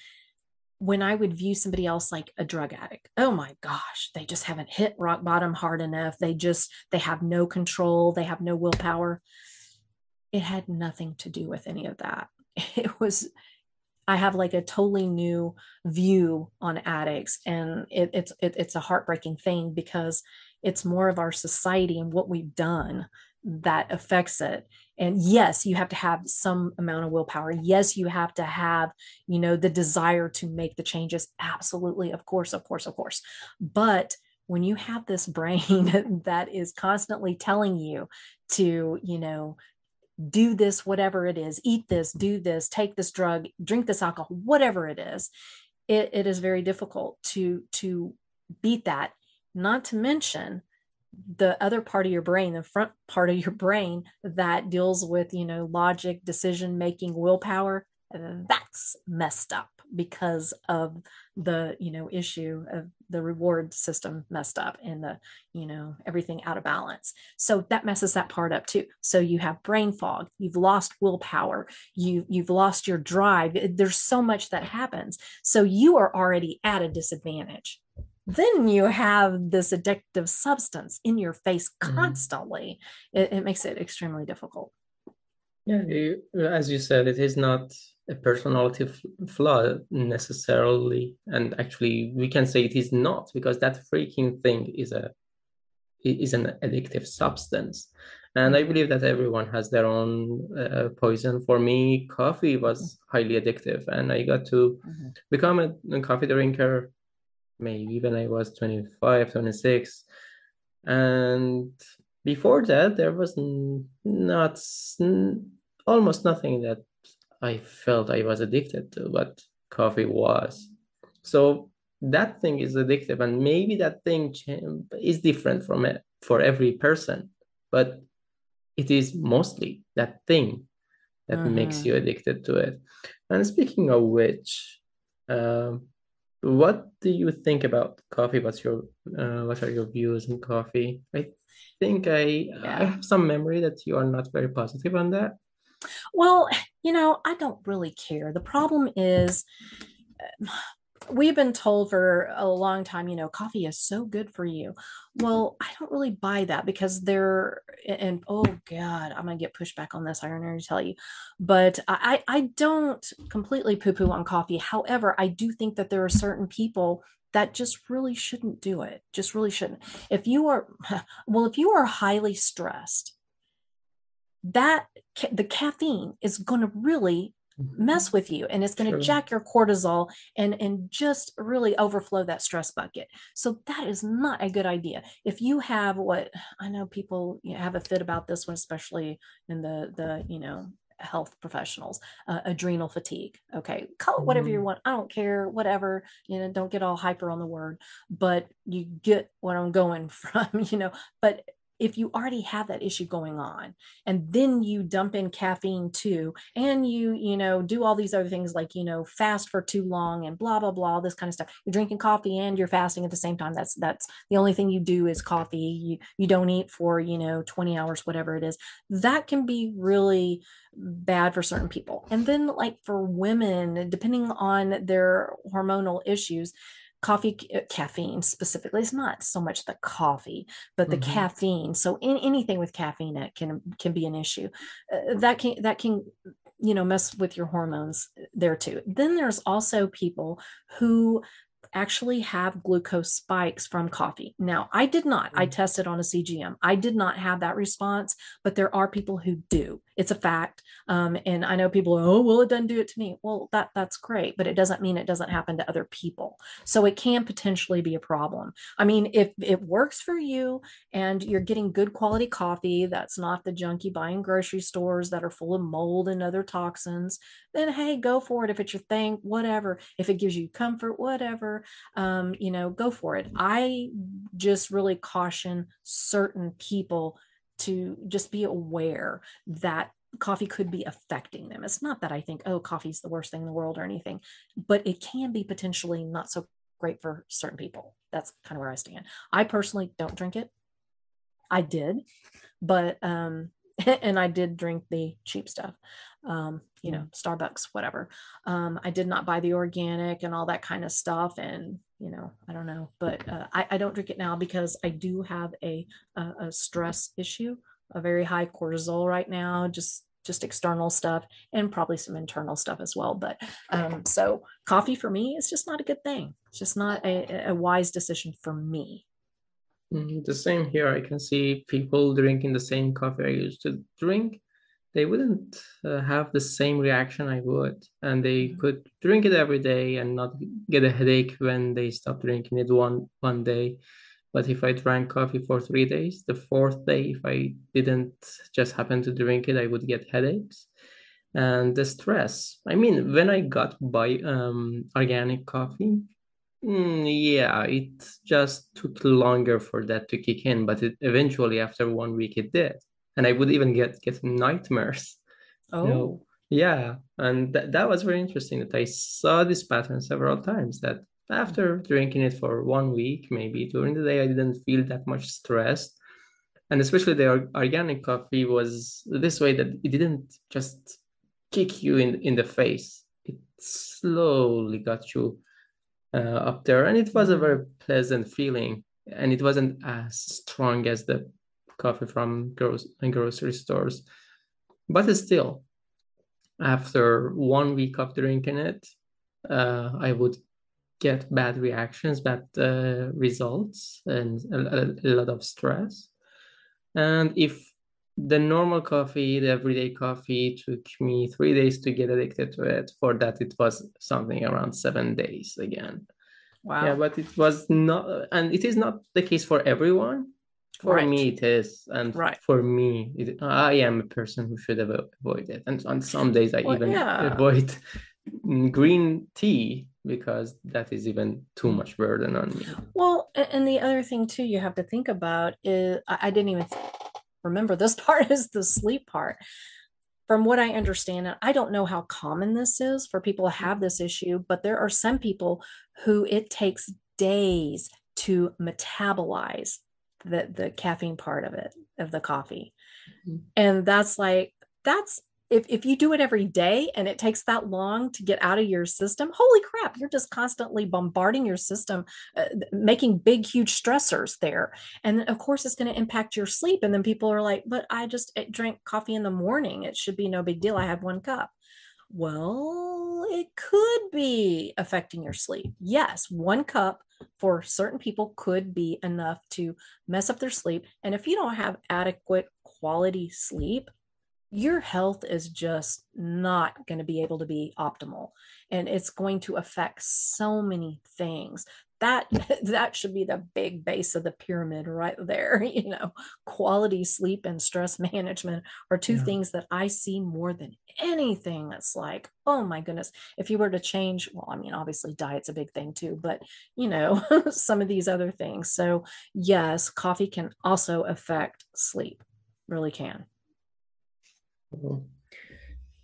when I would view somebody else like a drug addict, oh my gosh, they just haven't hit rock bottom hard enough. They just, they have no control, they have no willpower. It had nothing to do with any of that. It was, I have like a totally new view on addicts, and it, it's it, it's a heartbreaking thing because it's more of our society and what we've done that affects it. And yes you have to have some amount of willpower. Yes you have to have you know the desire to make the changes. Absolutely. Of course of course of course. But when you have this brain that is constantly telling you to you know do this whatever it is eat this do this take this drug drink this alcohol whatever it is it, it is very difficult to to beat that not to mention the other part of your brain the front part of your brain that deals with you know logic decision making willpower that's messed up because of the you know issue of the reward system messed up and the you know everything out of balance. So that messes that part up too. So you have brain fog you've lost willpower you you've lost your drive. There's so much that happens. So you are already at a disadvantage then you have this addictive substance in your face mm-hmm. constantly. Mm. It, it, makes it extremely difficult. Yeah, you, as you said, it is not a personality f- flaw necessarily, and actually, we can say it is not because that freaking thing is a is an addictive substance, and I mm-hmm. believe that everyone has their own uh, poison. For me, coffee was highly addictive, and I got to mm-hmm. become a, a coffee drinker maybe when I was 25, 26. And before that, there was not almost nothing that I felt I was addicted to, but coffee was. So that thing is addictive, and maybe that thing is different from it for every person, but it is mostly that thing that mm-hmm. makes you addicted to it. And speaking of which, um, what do you think about coffee? What's your uh, what are your views on coffee? I think I yeah. I have some memory that you are not very positive on that. Well, you know, I don't really care. The problem is we've been told for a long time, you know, coffee is so good for you. Well, I don't really buy that because they're and oh god, I'm gonna get pushback on this. I to tell you, but I I don't completely poo poo on coffee. However, I do think that there are certain people that just really shouldn't do it. Just really shouldn't. If you are well, if you are highly stressed, that the caffeine is going to really mess with you and it's going to sure. jack your cortisol and and just really overflow that stress bucket. So that is not a good idea. If you have what i know people you know, have a fit about this one especially in the the you know health professionals uh, adrenal fatigue. Okay call it whatever you want. I don't care whatever you know don't get all hyper on the word but you get what i'm going from you know but if you already have that issue going on and then you dump in caffeine too and you you know do all these other things like you know fast for too long and blah blah blah all this kind of stuff. You're drinking coffee and you're fasting at the same time. That's that's the only thing you do is coffee. You you don't eat for you know 20 hours whatever it is. That can be really bad for certain people. And then like for women depending on their hormonal issues coffee uh, caffeine specifically it's not so much the coffee but the mm-hmm. caffeine. So in, anything with caffeine it can can be an issue. Uh, that can that can you know mess with your hormones there too. Then there's also people who actually have glucose spikes from coffee. Now, I did not. Mm. I tested on a CGM. I did not have that response, but there are people who do. it's a fact um, and i know people oh well it doesn't do it to me well that that's great but it doesn't mean it doesn't happen to other people so it can potentially be a problem i mean if it works for you and you're getting good quality coffee that's not the junk you buy in grocery stores that are full of mold and other toxins then hey go for it if it's your thing whatever if it gives you comfort whatever um, you know go for it i just really caution certain people to just be aware that coffee could be affecting them. It's not that I think, oh, coffee's the worst thing in the world or anything, but it can be potentially not so great for certain people. That's kind of where I stand. I personally don't drink it. I did, but um, and I did drink the cheap stuff, um, you know, Starbucks, whatever. Um, I did not buy the organic and all that kind of stuff, and you know, I don't know, but uh, I, I, don't drink it now because I do have a, a, a stress issue, a very high cortisol right now, just just external stuff and probably some internal stuff as well. But um, so coffee for me is just not a good thing. It's just not a, a wise decision for me. Mm, the same here. I can see people drinking the same coffee I used to drink they wouldn't uh, have the same reaction I would, and they mm-hmm. could drink it every day and not get a headache when they stop drinking it one one day. But if I drank coffee for three days, the fourth day, if I didn't just happen to drink it, I would get headaches and the stress. I mean, when I got by um, organic coffee, mm, yeah, it just took longer for that to kick in, but it eventually, after one week, it did and I would even get get nightmares. Oh. You know? Yeah, and th- that was very interesting that I saw this pattern several times. That after drinking it for one week, maybe during the day, I didn't feel that much stressed, and especially the organic coffee was this way that it didn't just kick you in in the face. It slowly got you up there, and it was a very pleasant feeling. And it wasn't as strong as the coffee from gro- grocery stores. But still, after one week of drinking it, uh, I would get bad reactions, bad uh, results, and a, a, lot of stress. And if the normal coffee, the everyday coffee, took me three days to get addicted to it, for that it was something around seven days again. Wow. Yeah, but it was not, and it is not the case for everyone. For right. me, it is, and right. for me, it, I am a person who should avoid it. And on some days, I well, even yeah. avoid green tea because that is even too much burden on me. Well, and the other thing too, you have to think about is I didn't even remember this part is the sleep part. From what I understand, and I don't know how common this is for people to have this issue, but there are some people who it takes days to metabolize the the caffeine part of it of the coffee mm-hmm. and that's like that's if, if you do it every day and it takes that long to get out of your system holy crap you're just constantly bombarding your system uh, making big huge stressors there. And of course it's going to impact your sleep. And then people are like but i just eh, drank coffee in the morning. It should be no big deal. I had one cup. Well it could be affecting your sleep. Yes one cup for certain people could be enough to mess up their sleep. And if you don't have adequate quality sleep, your health is just not going to be able to be optimal. And it's going to affect so many things that that should be the big base of the pyramid right there you know quality sleep and stress management are two yeah. things that i see more than anything that's like oh my goodness if you were to change well i mean obviously diet's a big thing too but you know some of these other things so yes coffee can also affect sleep really can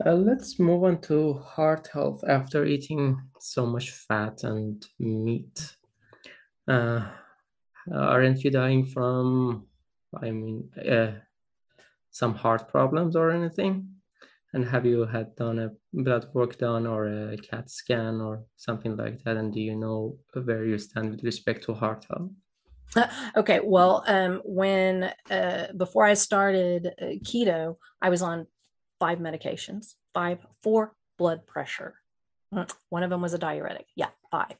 uh, let's move on to heart health after eating so much fat and meat uh, aren't you dying from, I mean, uh, some heart problems or anything? And have you had done a blood work done or a CAT scan or something like that? And do you know where you stand with respect to heart health? okay well um, when uh, before i started uh, keto i was on five medications five for blood pressure one of them was a diuretic yeah five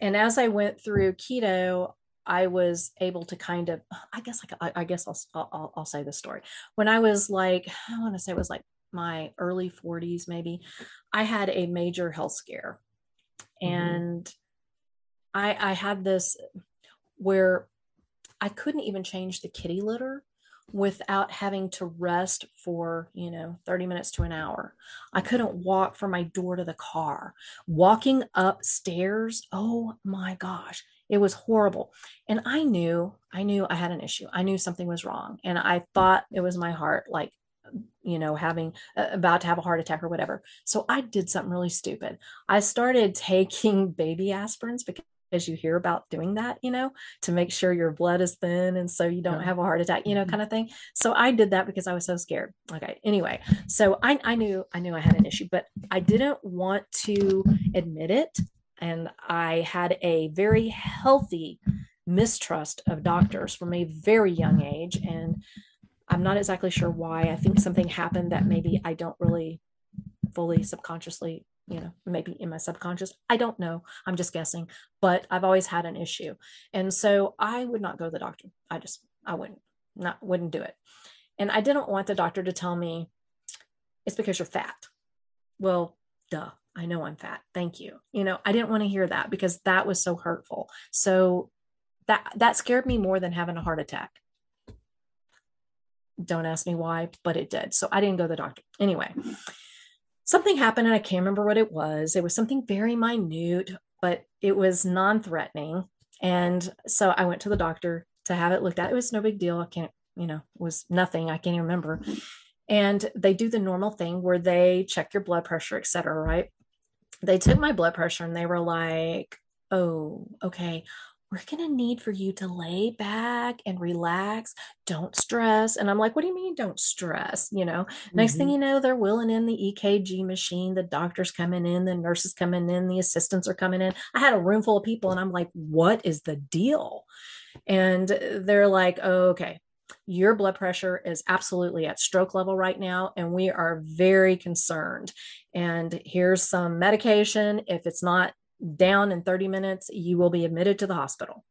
and as I went through keto, I was able to kind of, I guess, I, I guess I'll, I'll, I'll say this story. When I was like, I want to say it was like my early 40s, maybe, I had a major health scare. Mm-hmm. And I, I had this where I couldn't even change the kitty litter without having to rest for, you know, 30 minutes to an hour. I couldn't walk from my door to the car. Walking upstairs, oh my gosh, it was horrible. And I knew, I knew I had an issue. I knew something was wrong. And I thought it was my heart, like, you know, having uh, about to have a heart attack or whatever. So I did something really stupid. I started taking baby aspirins because as you hear about doing that, you know, to make sure your blood is thin and so you don't yeah. have a heart attack, you know, mm-hmm. kind of thing. So I did that because I was so scared. Okay. Anyway, so I, I knew I knew I had an issue, but I didn't want to admit it. And I had a very healthy mistrust of doctors from a very young age. And I'm not exactly sure why. I think something happened that maybe I don't really fully subconsciously you know maybe in my subconscious. I don't know. I'm just guessing. But i've always had an issue. And so i would not go to the doctor. I just i wouldn't not wouldn't do it. And i didn't want the doctor to tell me it's because you're fat. Well duh. I know i'm fat. Thank you. You know i didn't want to hear that because that was so hurtful. So that that scared me more than having a heart attack. Don't ask me why but it did. So i didn't go to the doctor. Anyway something happened and I can't remember what it was. It was something very minute, but it was non threatening. And so I went to the doctor to have it looked at. It was no big deal. I can't, you know, it was nothing. I can't even remember. And they do the normal thing where they check your blood pressure, et cetera, right? They took my blood pressure and they were like, oh, okay we're going to need for you to lay back and relax. Don't stress. And I'm like, what do you mean don't stress? You know, mm-hmm. next thing mm-hmm. you know, they're willing in the EKG machine, the doctor's coming in, the nurses coming in, the assistants are coming in. I had a room full of people and I'm like, what is the deal? And they're like, oh, okay, your blood pressure is absolutely at stroke level right now, and we are very concerned. And here's some medication. If it's not down in 30 minutes, you will be admitted to the hospital.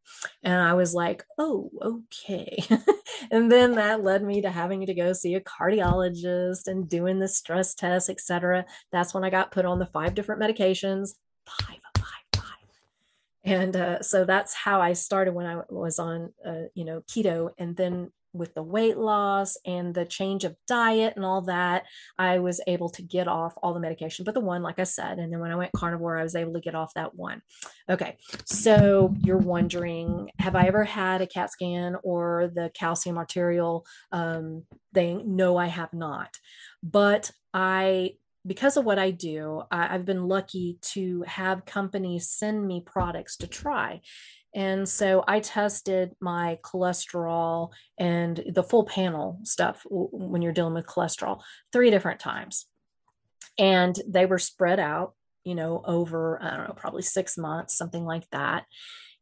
And I was like, oh, okay. and then that led me to having to go see a cardiologist and doing the stress test, etc. That's when I got put on the five different medications. Five, five, five. And uh, so that's how I started when I was on, uh, you know, keto. And then with the weight loss and the change of diet and all that, I was able to get off all the medication, but the one, like I said, and then when I went carnivore, I was able to get off that one. Okay. So you're wondering, have I ever had a CAT scan or the calcium arterial um, thing? No, I have not. But I because of what I do, I, have been lucky to have companies send me products to try. And so I tested my cholesterol and the full panel stuff when you're dealing with cholesterol three different times. And they were spread out, you know, over, I don't know, probably six months, something like that.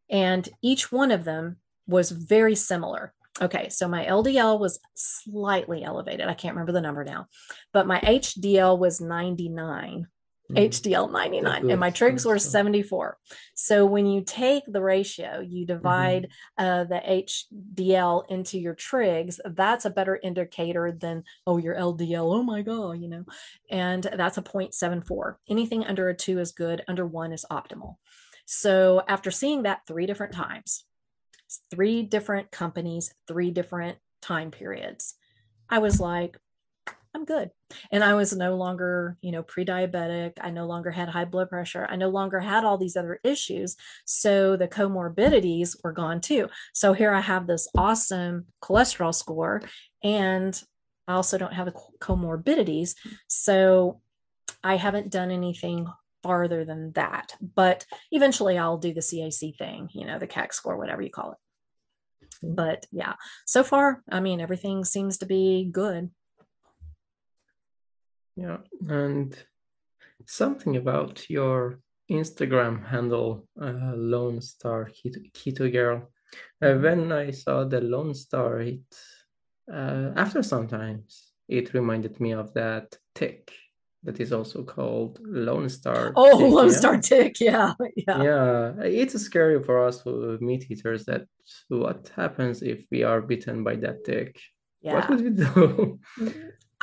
And each one of them was very similar. Okay, so my LDL was slightly elevated. I can't remember the number now, but my HDL was 99 mm-hmm. HDL 99 and my trigs were 74. So when you take the ratio, you divide mm-hmm. uh, the HDL into your trigs, that's a better indicator than, oh, your LDL, oh my God, you know, and that's a 0.74. Anything under a two is good, under one is optimal. So after seeing that three different times, three different companies, three different time periods, I was like, I'm good. And I was no longer, you know, pre diabetic. I no longer had high blood pressure. I no longer had all these other issues. So the comorbidities were gone too. So here I have this awesome cholesterol score, and I also don't have the comorbidities. So I haven't done anything farther than that. But eventually I'll do the CAC thing, you know, the CAC score, whatever you call it. But yeah, so far, I mean, everything seems to be good. Yeah, and something about your Instagram handle, uh, Lone Star Keto, Keto Girl. Uh, mm-hmm. when I saw the Lone Star, it uh, after sometimes it reminded me of that tick that is also called Lone Star. Oh, tick, Lone yeah? Star tick. Yeah. Yeah. Yeah, it's scary for us meat eaters that what happens if we are bitten by that tick? Yeah. What would we do?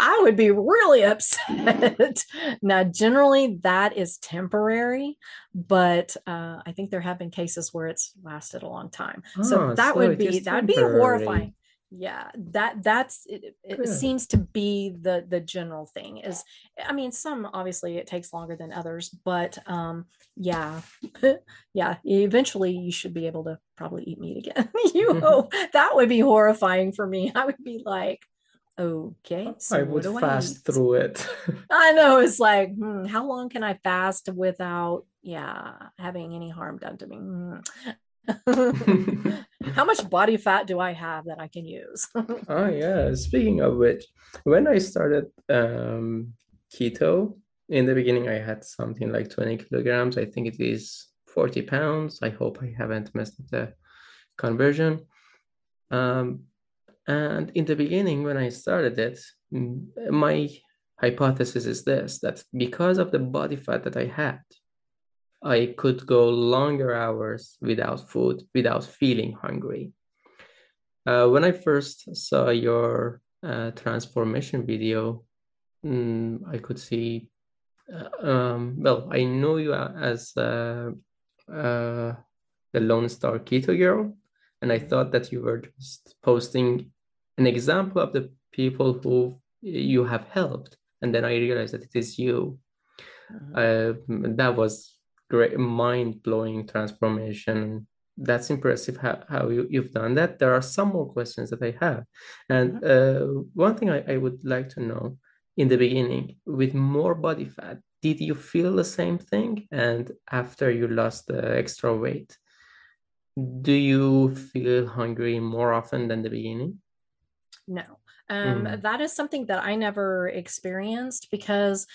I would be really upset. now, generally, that is temporary, but uh, I think there have been cases where it's lasted a long time. so Ah, that so would be that would be horrifying. Yeah, that that's it, it seems to be the the general thing is I mean some obviously it takes longer than others, but um yeah. yeah, eventually you should be able to probably eat meat again. you know, that would be horrifying for me. I would be like Okay, so I would do I fast through it. I know it's like, hmm, how long can I fast without, yeah, having any harm done to me? Hmm. How much body fat do I have that I can use? Oh yeah, speaking of which, when I started um, keto, in the beginning I had something like 20 kilograms. I think it is 40 pounds. I hope I haven't messed up the conversion. Um, and in the beginning, when I started it, my hypothesis is this, that because of the body fat that I had, I could go longer hours without food, without feeling hungry. Uh, when I first saw your uh, transformation video, mm, I could see, uh, um, well, I knew you as uh, uh, the Lone Star Keto Girl, and I thought that you were just posting an example of the people who you have helped, and then I realized that it is you. Uh, that was great, mind-blowing transformation. That's impressive how, how you, you've done that. There are some more questions that I have. And uh, one thing I, I would like to know in the beginning, with more body fat, did you feel the same thing? And after you lost the extra weight, do you feel hungry more often than the beginning? No. Um, Mm. that is something that I never experienced because,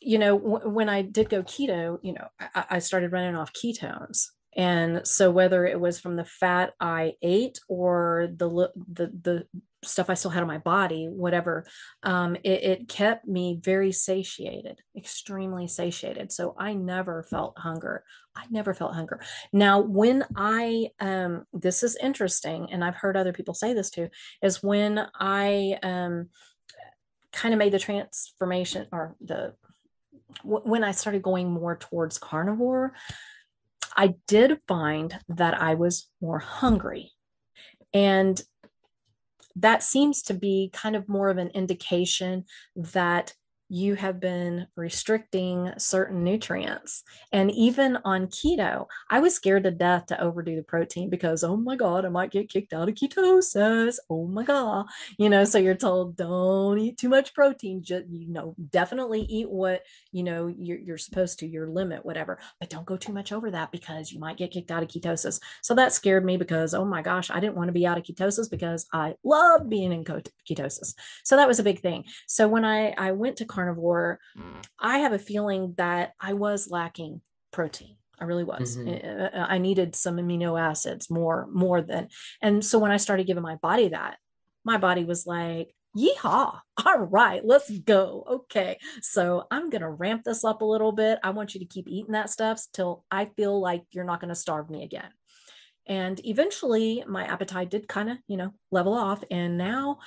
you know, w- when I did go keto, you know, I, I started running off ketones. And so whether it was from the fat I ate or the the the stuff I still had on my body, whatever, um, it, it kept me very satiated, extremely satiated. So I never felt hunger. I never felt hunger. Now, when I um, this is interesting, and I've heard other people say this too is when I um, kind of made the transformation or the w- when I started going more towards carnivore, I did find that I was more hungry. And that seems to be kind of more of an indication that you have been restricting certain nutrients. And even on keto, I was scared to death to overdo the protein because, oh my God, I might get kicked out of ketosis. Oh my God. You know, so you're told don't eat too much protein. Just, you know, definitely eat what, you know, you're, you're supposed to, your limit, whatever, but don't go too much over that because you might get kicked out of ketosis. So that scared me because, oh my gosh, I didn't want to be out of ketosis because I love being in ketosis. So that was a big thing. So when I, I went to carnivore, I have a feeling that I was lacking protein. I really was. Mhm. Uh, I needed some amino acids more, more than. And so when I started giving my body that, my body was like, yeehaw. All right, let's go. Okay. So I'm going to ramp this up a little bit. I want you to keep eating that stuff till I feel like you're not going to starve me again. And eventually my appetite did kind of, you know, level off. And now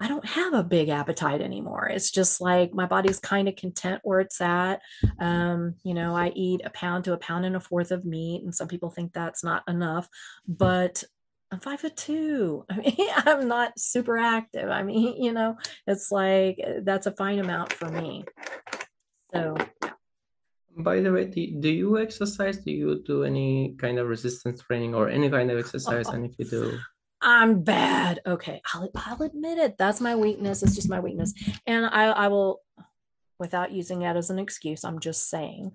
I don't have a big appetite anymore. It's just like my body's kind of content where it's at. Um, you know, I eat a pound to a pound and a fourth of meat, and some people think that's not enough, but I'm five foot two. I mean, I'm not super active. I mean, you know, it's like that's a fine amount for me. So, yeah. By the way, do, do you exercise? Do you do any kind of resistance training or any kind of exercise? And if you do, I'm bad. Okay, I'll, I'll admit it. That's my weakness. It's just my weakness. And I, I will, without using that as an excuse, I'm just saying,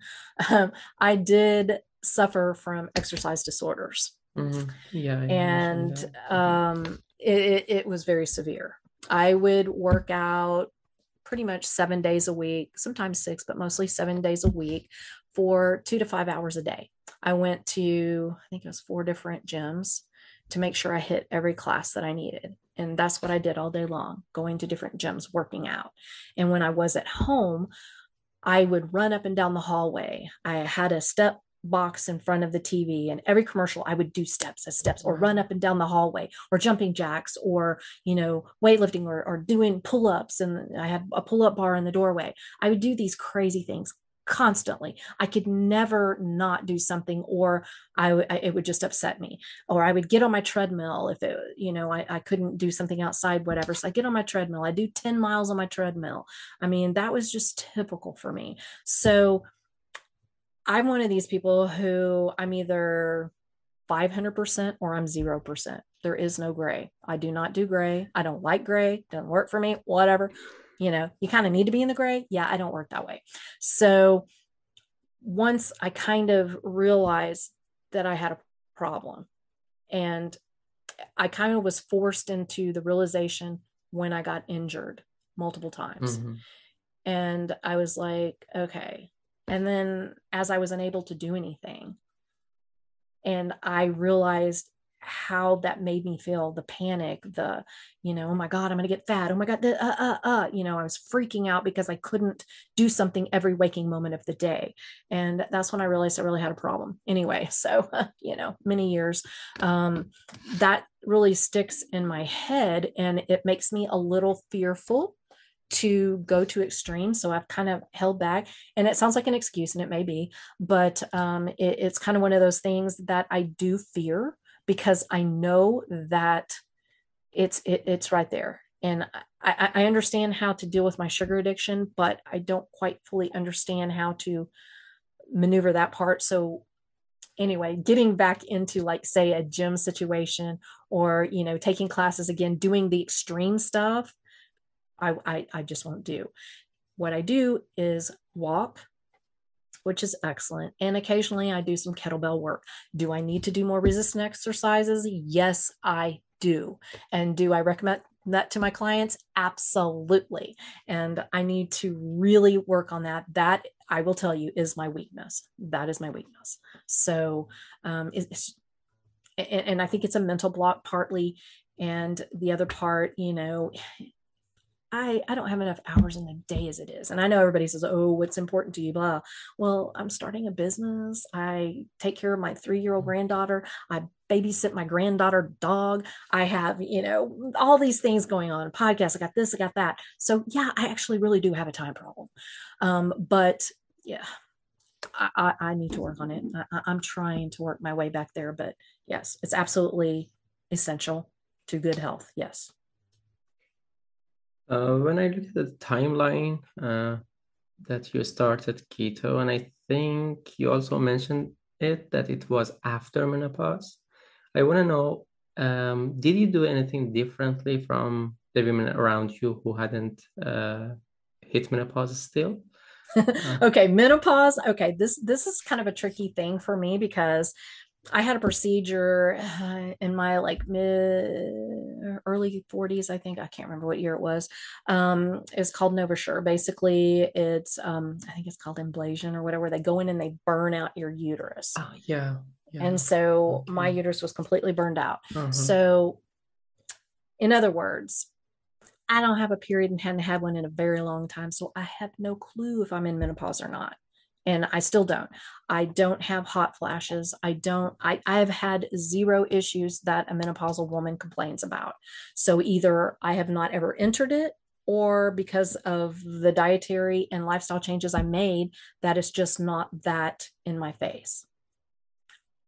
um, I did suffer from exercise disorders. Mhm. yeah, I and um, it, it, it was very severe. I would work out pretty much seven days a week, sometimes six, but mostly seven days a week for two to five hours a day. I went to, I think it was four different gyms to make sure I hit every class that I needed. And that's what I did all day long, going to different gyms, working out. And when I was at home, I would run up and down the hallway. I had a step box in front of the TV and every commercial I would do steps as steps or run up and down the hallway or jumping jacks or you know weightlifting or, or doing pull-ups and I had a pull-up bar in the doorway. I would do these crazy things constantly. I could never not do something or I, it would just upset me. Or I would get on my treadmill if it, you know, I, I couldn't do something outside, whatever. So I get on my treadmill. I do 10 miles on my treadmill. I mean, that was just typical for me. So I'm one of these people who I'm either 500% or I'm 0%. There is no gray. I do not do gray. I don't like gray. Doesn't work for me, whatever you know you kind of need to be in the gray. Yeah i don't work that way. So once i kind of realized that i had a problem and i kind of was forced into the realization when i got injured multiple times. Mm-hmm. and i was like okay. And then as i was unable to do anything and i realized how that made me feel the panic the you know oh my god i'm gonna get fat oh my god the, uh, uh, uh. you know i was freaking out because i couldn't do something every waking moment of the day and that's when i realized i really had a problem anyway so you know many years um, that really sticks in my head and it makes me a little fearful to go to extremes. So I've kind of held back. And it sounds like an excuse, and it may be, but um, it, it's kind of one of those things that I do fear because I know that it's it, it's right there. And I, I understand how to deal with my sugar addiction, but I don't quite fully understand how to maneuver that part. So anyway, getting back into like say a gym situation or you know taking classes again, doing the extreme stuff, I, I, I just won't do. What I do is walk, which is excellent. And occasionally I do some kettlebell work. Do I need to do more resistance exercises? Yes, I do. And do I recommend that to my clients? Absolutely. And I need to really work on that. That I will tell you is my weakness. That is my weakness. So, um, it's, and, and I think it's a mental block partly. And the other part, you know, I, I don't have enough hours in the day as it is. And I know everybody says, oh, what's important to you? Blah. Well, I'm starting a business. I take care of my three year old mm. granddaughter. I babysit my granddaughter dog. I have, you know, all these things going on, Podcast. I got this, I got that. So yeah, I actually really do have a time problem. Um, but yeah, I, I, I, need to work on it. I, I'm trying to work my way back there. But yes, it's absolutely essential to good health. Yes. Uh, when I look at the timeline uh, that you started keto, and I think you also mentioned it that it was after menopause. I want to know um, did you do anything differently from the women around you who hadn't uh, hit menopause still? okay, menopause. Okay, this this is kind of a tricky thing for me because I had a procedure uh, in my like mid early 40s, I think. I can't remember what year it was. Um, it's called NovaSure. Basically, it's um, I think it's called ablation or whatever. They go in and they burn out your uterus. Oh, yeah. yeah. And so okay. my uterus was completely burned out. Uh-huh. So, in other words, I don't have a period and hadn't had one in a very long time. So I have no clue if I'm in menopause or not and I still don't. I don't have hot flashes. I don't, I, I have had zero issues that a menopausal woman complains about. So either I have not ever entered it or because of the dietary and lifestyle changes I made, that is just not that in my face.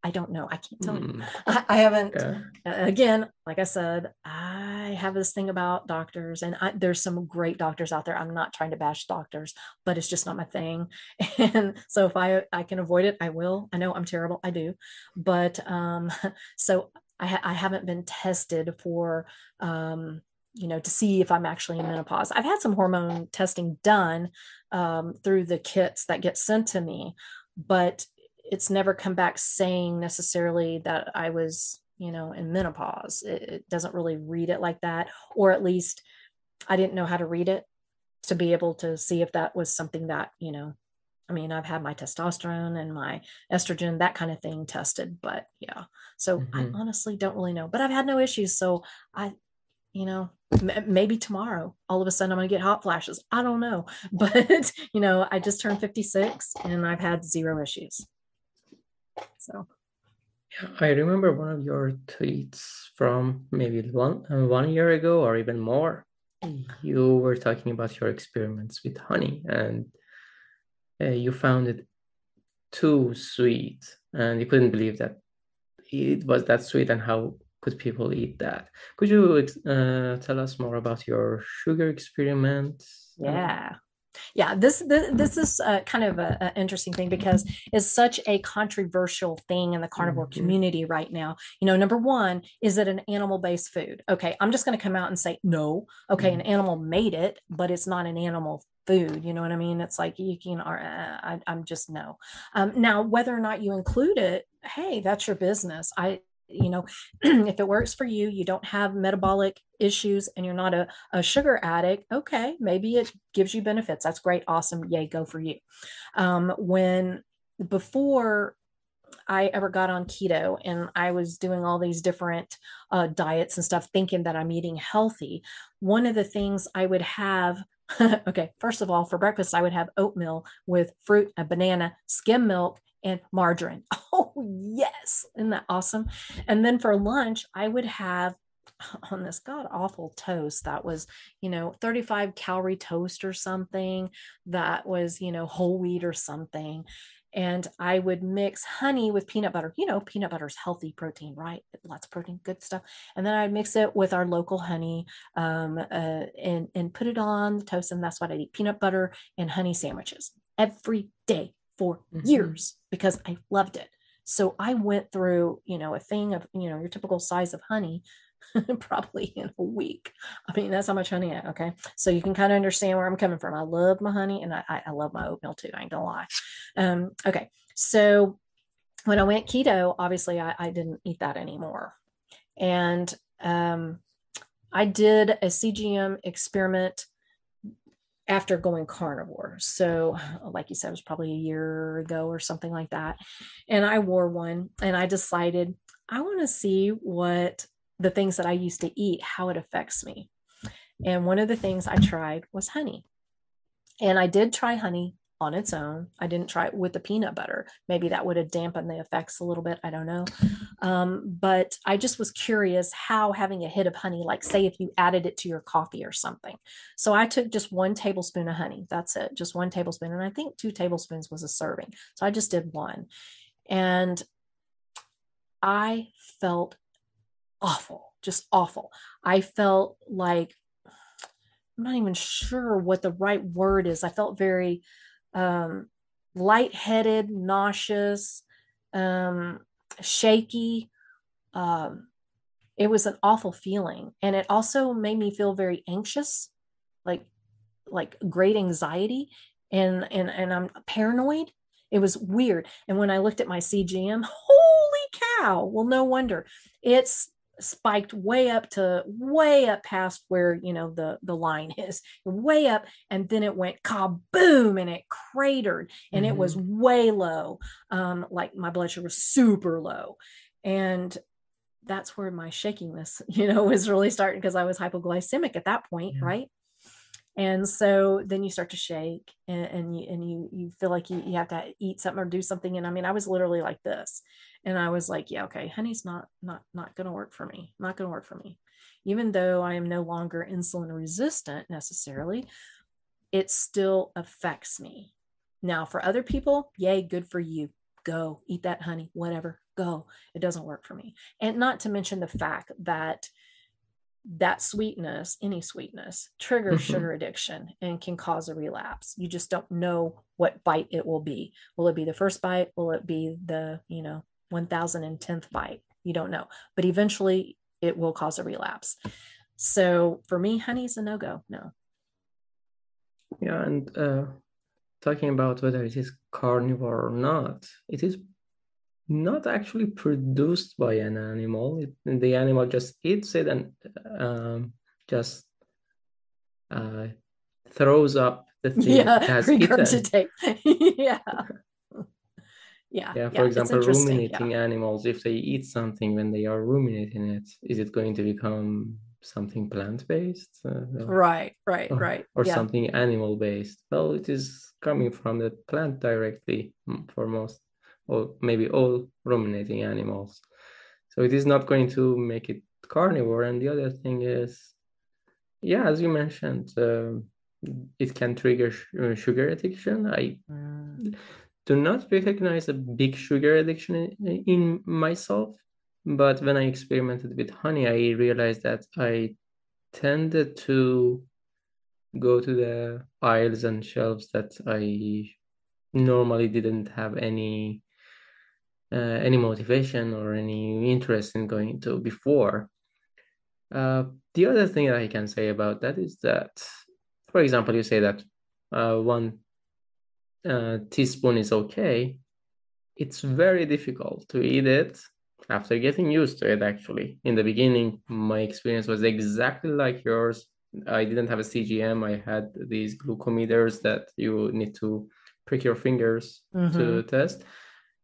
I don't know. I can't tell mm. you. Hmm. I, I haven't. Okay. Again, like I said, I have this thing about doctors, and I, there's some great doctors out there. I'm not trying to bash doctors, but it's just not my thing. And so if I I can avoid it, I will. I know I'm terrible. I do, but um, so I, ha- I haven't been tested for um, you know to see if i'm actually in menopause i've had some hormone testing done um, through the kits that get sent to me but it's never come back saying necessarily that I was, you know, in menopause. It, it, doesn't really read it like that, or at least I didn't know how to read it to be able to see if that was something that, you know, I mean, I've had my testosterone and my estrogen, that kind of thing tested, but yeah. So mm-hmm. I honestly don't really know, but I've had no issues. So I, you know, maybe tomorrow all of a sudden i'm going to get hot flashes i don't know but you know i just turned 56 and i've had zero issues so yeah, I remember one of your tweets from maybe one one year ago or even more. You were talking about your experiments with honey, and uh, you found it too sweet, and you couldn't believe that it was that sweet, and how could people eat that? Could you uh, tell us more about your sugar experiment? Yeah yeah this this, this is uh, kind of an interesting thing because it's such a controversial thing in the carnivore mm-hmm. community right now. You know number one is it an animal based food? Okay i'm just going to come out and say no. Okay mm-hmm. an animal made it but it's not an animal food you know what i mean? It's like you can uh, I, am just no. Um, now whether or not you include it hey that's your business. I you know if it works for you you don't have metabolic issues and you're not a, a sugar addict okay maybe it gives you benefits that's great awesome yay go for you um, when before I ever got on keto and I was doing all these different uh, diets and stuff, thinking that I'm eating healthy. One of the things I would have, okay, first of all, for breakfast, I would have oatmeal with fruit, a banana, skim milk, and margarine. Oh, yes. Isn't that awesome? And then for lunch, I would have on this god awful toast that was, you know, 35 calorie toast or something that was, you know, whole wheat or something. And I would mix honey with peanut butter. You know, peanut butter is healthy protein, right? Lots of protein, good stuff. And then I'd mix it with our local honey um, uh, and, and put it on the toast. And that's what I eat peanut butter and honey sandwiches every day for mm-hmm. years because I loved it. So I went through, you know, a thing of, you know, your typical size of honey probably in a week. I mean, that's how much honey I okay. So you can kind of understand where I'm coming from. I love my honey and I, I love my oatmeal too. I ain't gonna lie. Um, okay. So when I went keto, obviously I, I didn't eat that anymore. And um, I did a CGM experiment after going carnivore. So, like you said, it was probably a year ago or something like that. And I wore one and I decided I want to see what the things that I used to eat, how it affects me. And one of the things I tried was honey. And I did try honey on its own. I didn't try it with the peanut butter. Maybe that would have dampened the effects a little bit. I don't know. Um, but I just was curious how having a hit of honey, like say if you added it to your coffee or something. So I took just one tablespoon of honey. That's it, just one tablespoon. And I think two tablespoons was a serving. So I just did one. And I felt awful, just awful. I felt like, I'm not even sure what the right word is. I felt very um, lightheaded, nauseous, um, shaky. Um, it was an awful feeling, and it also made me feel very anxious, like like great anxiety, and and and I'm paranoid. It was weird. And when I looked at my CGM, holy cow! Well, no wonder. It's spiked way up to way up past where you know the the line is way up and then it went kaboom and it cratered and mm-hmm. it was mm-hmm. way low um like my blood sugar was super low and that's where my shakiness you know was really starting because i was hypoglycemic at that point yeah. right and so then you start to shake and, and you and you you feel like you, you have to eat something or do something. And i mean i was literally like this. And i was like yeah okay honey's not not not to work for me not to work for me. Even though i am no longer insulin resistant necessarily it still affects me. Now for other people yay good for you. Go eat that honey whatever go. It doesn't work for me. And not to mention the fact that that sweetness, any sweetness, triggers mm-hmm. sugar addiction and can cause a relapse. You just don't know what bite it will be. Will it be the first bite? Will it be the, you know, 1010th bite? You don't know. But eventually it will cause a relapse. So for me, honey's a no go. No. Yeah. And uh, talking about whether it is carnivore or not, it is not actually produced by an animal. It, the animal just eats it and um, just uh, throws up the thing yeah, it has regurgitate. yeah. Yeah, yeah. For yeah, example, ruminating yeah. animals, if they eat something when they are ruminating it, is it going to become something plant-based uh, right right or, right or yeah. something animal-based well it is coming from the plant directly for most or maybe all ruminating animals. So it is not going to make it carnivore. And the other thing is yeah as you mentioned uh, it can trigger sh- uh, sugar addiction. I mm. do not recognize a big sugar addiction in, in myself but when I experimented with honey, I realized that I tended to go to the aisles and shelves that I normally didn't have any uh, any motivation or any interest in going to before. Uh, the other thing that I can say about that is that, for example, you say that uh, one uh, teaspoon is okay. It's very difficult to eat it after getting used to it actually in the beginning my experience was exactly like yours i didn't have a cgm i had these glucometers that you need to prick your fingers mm-hmm. to test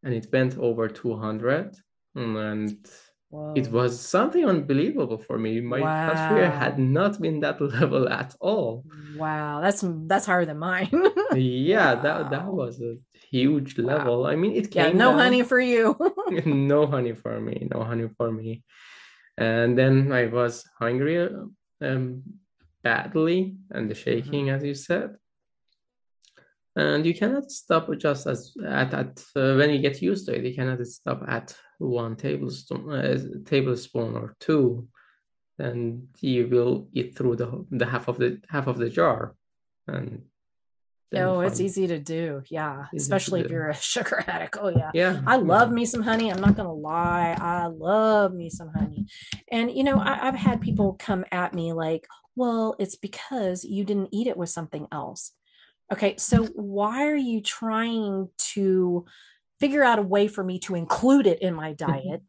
and it went over 200 and Whoa. it was something unbelievable for me my wow. blood sugar had not been that level at all wow that's that's higher than mine yeah wow. that that was a huge wow. level. I mean, it came. Yeah, no down. honey for you. no honey for me. No honey for me. And then I was hungry um, badly and the shaking, mm-hmm. as you said. And you cannot stop just as at, at uh, when you get used to it. You cannot stop at one tablespoon, uh, tablespoon or two, and you will eat through the the half of the half of the jar, and Oh, it's easy to do. Yeah. Easy Especially if you're a sugar addict. Oh, yeah. Yeah. I love me some honey. I'm not going to lie. I love me some honey. And, you know, I, I've had people come at me like, well, it's because you didn't eat it with something else. Okay. So why are you trying to figure out a way for me to include it in my diet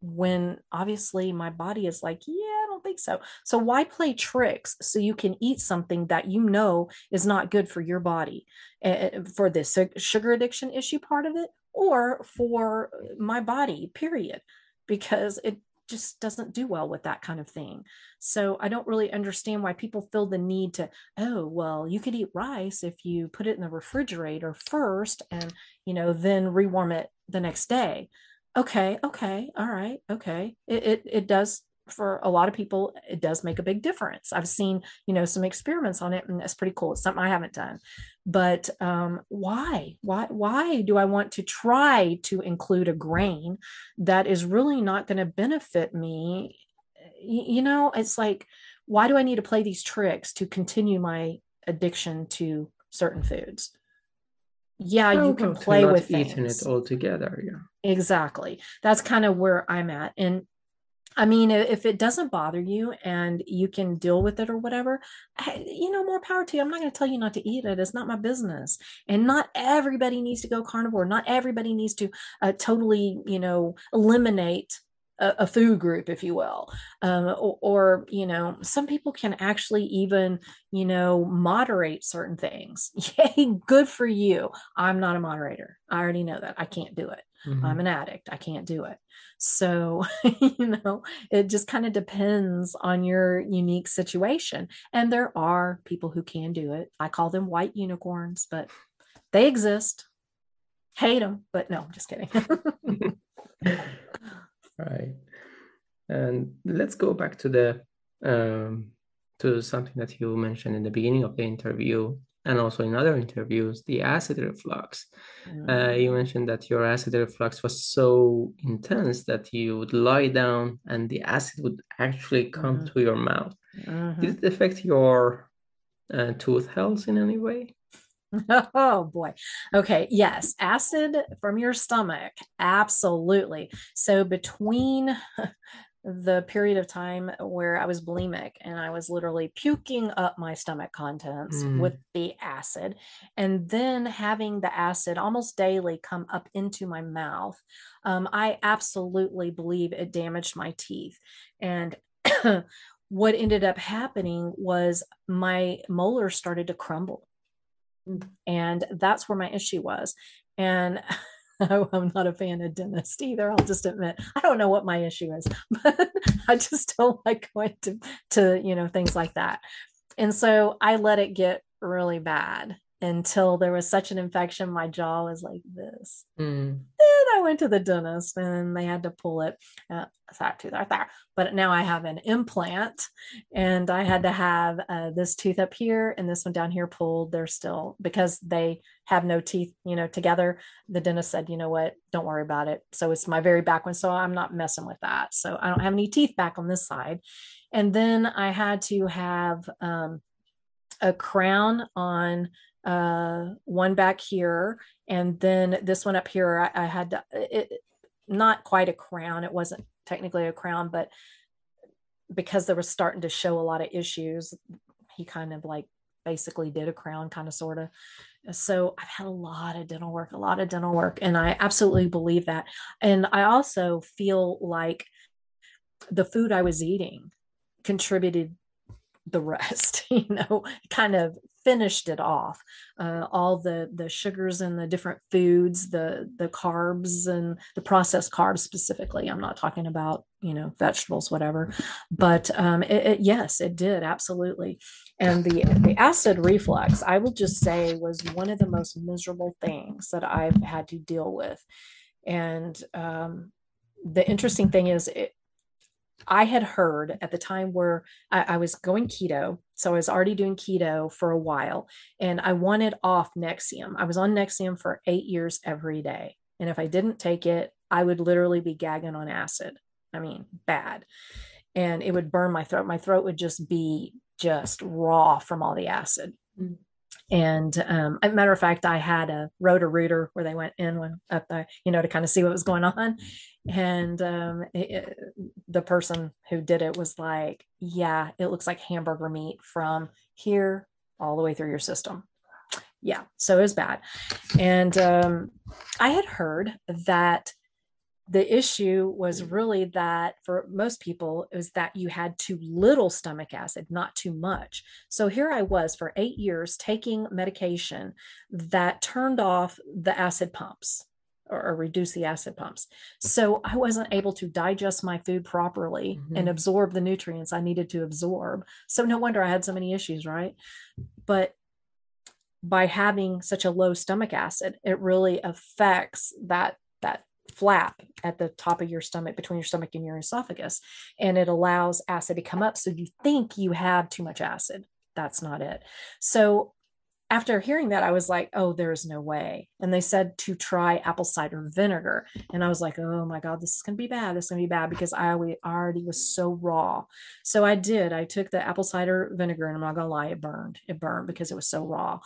when obviously my body is like, yeah, I don't think so. So why play tricks so you can eat something that you know is not good for your body uh, for this sugar addiction issue part of it or for my body, period, because it just doesn't do well with that kind of thing. So I don't really understand why people feel the need to, oh, well, you could eat rice if you put it in the refrigerator first and, you know, then rewarm it the next day okay okay all right okay it, it it does for a lot of people it does make a big difference. I've seen you know some experiments on it and that's pretty cool it's something i haven't done. But um, why? Why why do i want to try to include a grain that is really not going to benefit me? You, know it's like why do i need to play these tricks to continue my addiction to certain foods? Yeah well, you can play with eating it all together yeah. Exactly. That's kind of where i'm at and i mean if it doesn't bother you and you can deal with it or whatever you know more power to you i'm not going to tell you not to eat it it's not my business and not everybody needs to go carnivore not everybody needs to uh, totally you know eliminate a, a food group, if you will. Um, or, or, you know, some people can actually even, you know, moderate certain things. Yay, good for you. I'm not a moderator. I already know that. I can't do it. Mm-hmm. I'm an addict. I can't do it. So, you know, it just kind of depends on your unique situation. And there are people who can do it. I call them white unicorns, but they exist. Hate them, but no, I'm just kidding. right and let's go back to the um, to something that you mentioned in the beginning of the interview and also in other interviews the acid reflux mm-hmm. uh, you mentioned that your acid reflux was so intense that you would lie down and the acid would actually come mm-hmm. to your mouth mm-hmm. did it affect your uh, tooth health in any way Oh boy. Okay. Yes. Acid from your stomach. Absolutely. So between the period of time where I was bulimic and I was literally puking up my stomach contents mm. with the acid, and then having the acid almost daily come up into my mouth, um, I absolutely believe it damaged my teeth. And what ended up happening was my molars started to crumble and that's where my issue was and Oh, I'm not a fan of dentist either. I'll just admit I don't know what my issue is, but I just don't like going to to you know things like that. And so I let it get really bad until there was such an infection, my jaw was like this. Mm. Then I went to the dentist and they had to pull it. Uh, that tooth right there. But now I have an implant and I had to have uh, this tooth up here and this one down here pulled. They're still, because they have no teeth, you know, together. The dentist said, you know what, don't worry about it. So it's my very back one. So I'm not messing with that. So I don't have any teeth back on this side. And then I had to have um, a crown on uh, one back here, and then this one up here. I, I had to, it, not quite a crown. It wasn't technically a crown, but because there was starting to show a lot of issues, he kind of like basically did a crown, kind of sort of. So I've had a lot of dental work, a lot of dental work, and I absolutely believe that. And I also feel like the food I was eating contributed the rest you know kind of finished it off. Uh, all the the sugars and the different foods the the carbs and the processed carbs specifically i'm not talking about you know vegetables whatever. But um, it, it, yes it did absolutely. And the the acid reflux i will just say was one of the most miserable things that i've had to deal with. And um, the interesting thing is it, I had heard at the time where I, I, was going keto. So I was already doing keto for a while and I wanted off Nexium. I was on Nexium for eight years every day. And if I didn't take it, I would literally be gagging on acid. I mean, bad. And it would burn my throat. My throat would just be just raw from all the acid. Mm. And um, as a matter of fact, I had a Roto-Rooter where they went in when up there, you know, to kind of see what was going on. And um, it, the person who did it was like, "Yeah, it looks like hamburger meat from here all the way through your system." Yeah, so it was bad. And um, I had heard that the issue was really that for most people it was that you had too little stomach acid not too much so here i was for eight years taking medication that turned off the acid pumps or, or reduce the acid pumps. So i wasn't able to digest my food properly mm-hmm. and absorb the nutrients i needed to absorb. So no wonder i had so many issues right? But by having such a low stomach acid it really affects that that flap at the top of your stomach between your stomach and your esophagus and it allows acid to come up. So you think you have too much acid. That's not it. So after hearing that i was like oh there's no way. And they said to try apple cider vinegar. And i was like oh my god this is going to be bad. This is going to be bad because i already was so raw. So i did. I took the apple cider vinegar and i'm not going to lie it burned. It burned because it was so raw.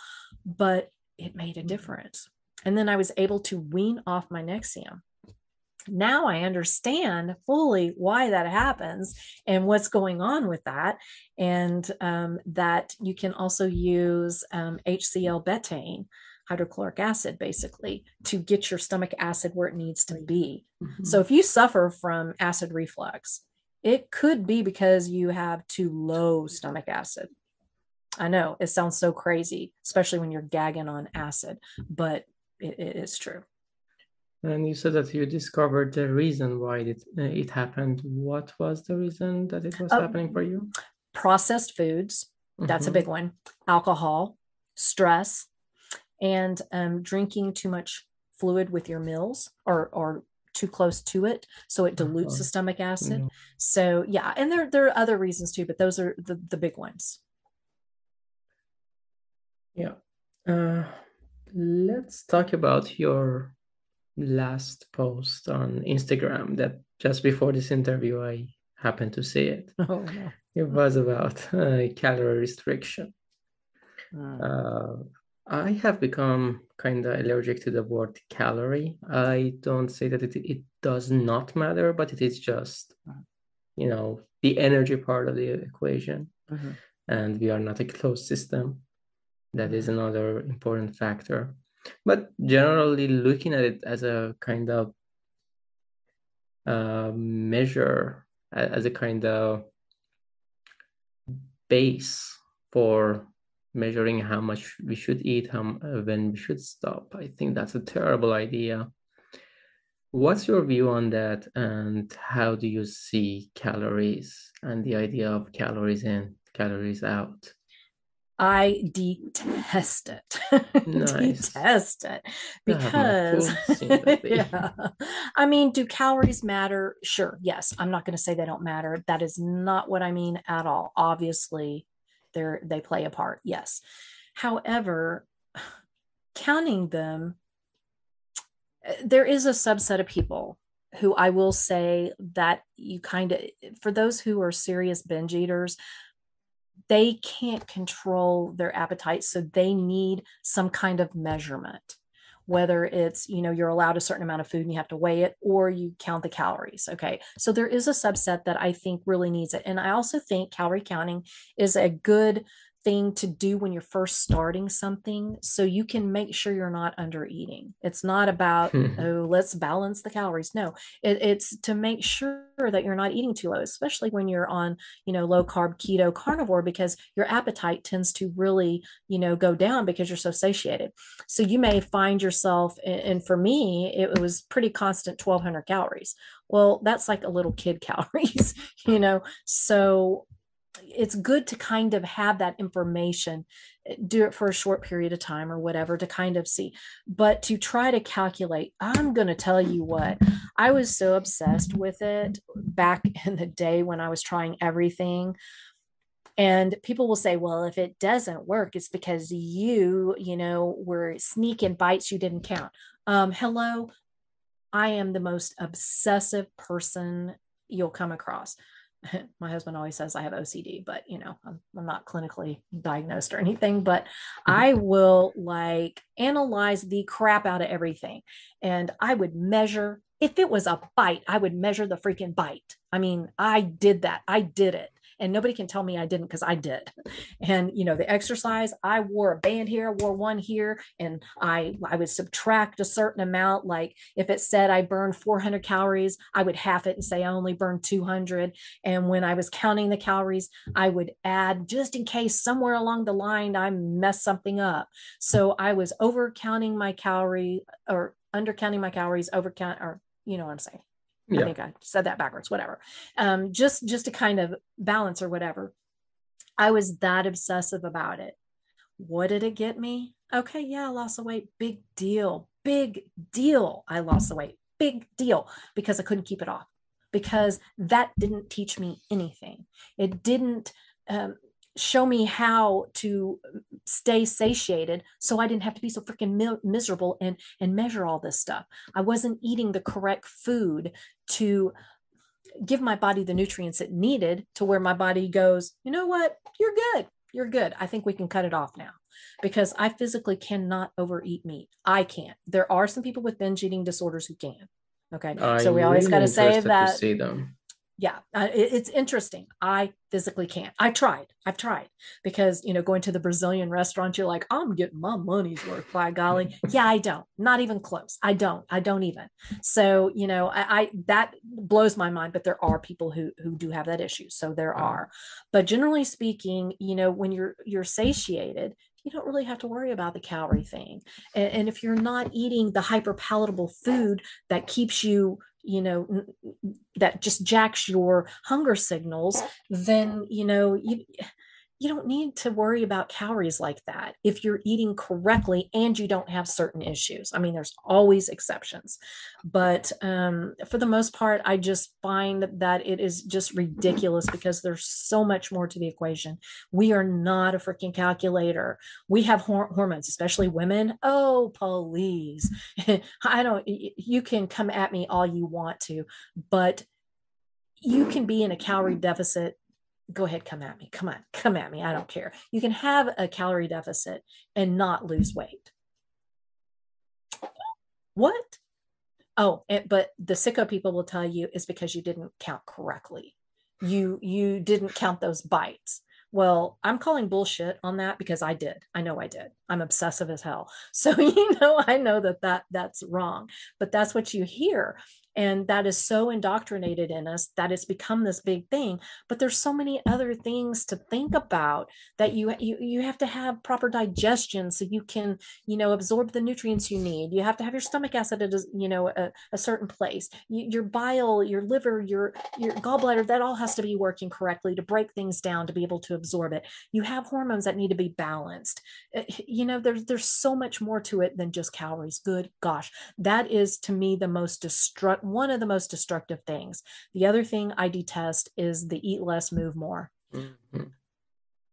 But it made a mm-hmm. difference. And then I was able to wean off my Nexium now I understand fully why that happens and what's going on with that. And um, that you can also use um, HCl betaine, hydrochloric acid, basically, to get your stomach acid where it needs to be. Mm-hmm. So if you suffer from acid reflux, it could be because you have too low stomach acid. I know it sounds so crazy, especially when you're gagging on acid, but it, it is true. And you said that you discovered the reason why it, uh, it happened. What was the reason that it was oh, happening for you? Processed foods. That's mm-hmm. a big one. Alcohol, stress, and um, drinking too much fluid with your meals or, or too close to it. So it dilutes uh-huh. the stomach acid. Mm-hmm. So, yeah. And there, there are other reasons too, but those are the, the big ones. Yeah. Uh, let's talk about your last post on Instagram that just before this interview I happened to see it. Oh, no. It was about uh, calorie restriction. Mm. Uh, I have become kind of allergic to the word calorie. I don't say that it, it does not matter, but it is just, hmm. you know, the energy part of the equation. Mm-hmm. And we are not a closed system. That is hmm. another important factor but generally looking at it as a kind of uh, measure as a kind of base for measuring how much we should eat how uh, when we should stop i think that's a terrible idea What's your view on that, and how do you see calories and the idea of calories in, calories out? I detest it. Nice. detest it I have my because sympathy. yeah. I mean, do calories matter? Sure. Yes. I'm not going to say they don't matter. That is not what I mean at all. Obviously, they're they play a part. Yes. However, counting them, uh, there is a subset of people who I will say that you kind of for those who are serious binge eaters, they can't control their appetite so they need some kind of measurement. Whether it's you know you're allowed a certain amount of food and you have to weigh it or you count the calories okay? So there is a subset that i think really needs it and i also think calorie counting is a good thing to do when you're first starting something so you can make sure you're not under eating. It's not about hmm. oh let's balance the calories. No it, it's to make sure that you're not eating too low especially when you're on you know low carb keto carnivore because your appetite tends to really you know go down because you're so satiated. So you may find yourself and for me it was pretty constant 1200 calories. Well that's like a little kid calories you know? So it's good to kind of have that information do it for a short period of time or whatever to kind of see. But to try to calculate i'm going to tell you what i was so obsessed with it back in the day when i was trying everything. And people will say well if it doesn't work it's because you you know were sneaking bites you didn't count. Um hello i am the most obsessive person you'll come across my husband always says I have OCD, but you know, I'm, I'm not clinically diagnosed or anything, but Mm-hmm. I will like analyze the crap out of everything. And I would measure, if it was a bite, I would measure the freaking bite. I mean, I did that. I did it. And nobody can tell me I didn't because I did. And you know, the exercise, I wore a band here, I wore one here, and I I would subtract a certain amount. Like if it said I burned 400 calories, I would half it and say I only burned 200 and when I was counting the calories, I would add just in case somewhere along the line I messed something up. So I was over counting my calorie or under counting my calories, over count, or you know what I'm saying. I think I said that backwards, whatever. Um, just just to kind of balance or whatever. I was that obsessive about it. What did it get me? Okay, yeah, I lost the weight. Big deal. Big deal. I lost the weight. Big deal because I couldn't keep it off. Because that didn't teach me anything. It didn't um, show me how to stay satiated so I didn't have to be so freaking mi- miserable and and measure all this stuff. I wasn't eating the correct food to give my body the nutrients it needed to where my body goes, you know what? You're good. You're good. I think we can cut it off now because I physically cannot overeat meat. I can't. There are some people with binge eating disorders who can. Okay. so I'm we always really got to say interested to that see them. Yeah uh, it- it's interesting. I physically can't. I tried. I've tried because you know going to the brazilian restaurant you're like i'm getting my money's worth by golly. Yeah i don't. Not even close. I don't. I don't even. So you know i, I that blows my mind but there are people who who do have that issue. So there are. But generally speaking you know when you're you're satiated you don't really have to worry about the calorie thing. And, and if you're not eating the hyper palatable food that keeps you you know that just jacks your hunger signals then you know you you don't need to worry about calories like that if you're eating correctly and you don't have certain issues. I mean there's always exceptions but um, for the most part i just find that it is just ridiculous because there's so much more to the equation. We are not a freaking calculator. We have hor- hormones especially women. Oh please. I don't you can come at me all you want to but you can be in a calorie deficit go ahead come at me. Come on come at me. I don't care. You can have a calorie deficit and not lose weight. What? Oh and, but the sicko people will tell you is because you didn't count correctly. You you didn't count those bites. Well i'm calling bullshit on that because i did. I know i did. I'm obsessive as hell. So, you know, I know that, that that's wrong, but that's what you hear and that is so indoctrinated in us that it's become this big thing. But there's so many other things to think about that you you, you have to have proper digestion so you can you know absorb the nutrients you need. You have to have your stomach acid at a, you know a, a certain place. You, your bile your liver your your gallbladder that all has to be working correctly to break things down to be able to absorb it. You have hormones that need to be balanced. Eh, you know there's there's so much more to it than just calories. Good gosh. That is to me the most destructive one of the most destructive things. The other thing I detest is the eat less, move more. Mm-hmm.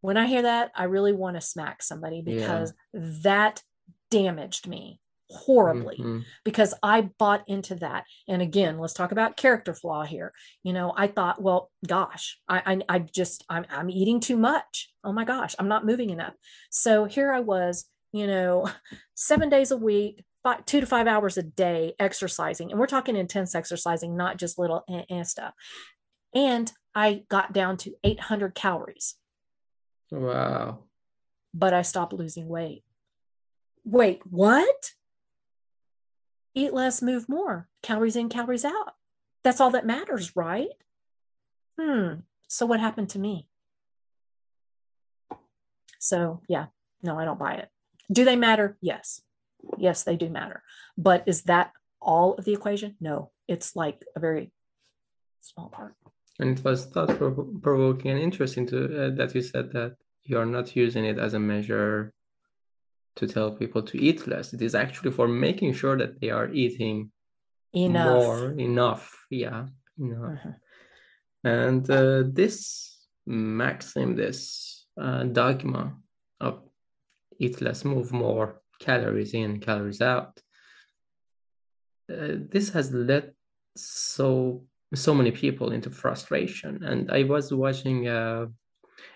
When I hear that, I really want to smack somebody because yeah. that damaged me horribly mm-hmm. because I bought into that. And again, let's talk about character flaw here. You know, I thought, well, gosh, I, I, I just, I'm, I'm eating too much. Oh my gosh, I'm not moving enough. So here I was, you know, seven days a week, five, two to five hours a day exercising. And we're talking intense exercising, not just little and stuff. And I got down to 800 calories. Wow. But I stopped losing weight. Wait, what? Eat less, move more. Calories in, calories out. That's all that matters, right? Hmm. So what happened to me? So, yeah, no, I don't buy it. Do they matter? Yes yes, they do matter. But is that all of the equation? No, it's like a very small part. And it was thought provoking and interesting to uh, that you said that you are not using it as a measure to tell people to eat less. It is actually for making sure that they are eating enough. more, enough. Yeah, enough. Mm-hmm. And uh, this maxim, this uh, dogma of eat less, move more, calories in, calories out. Uh, this has led so so many people into frustration. And I was watching uh,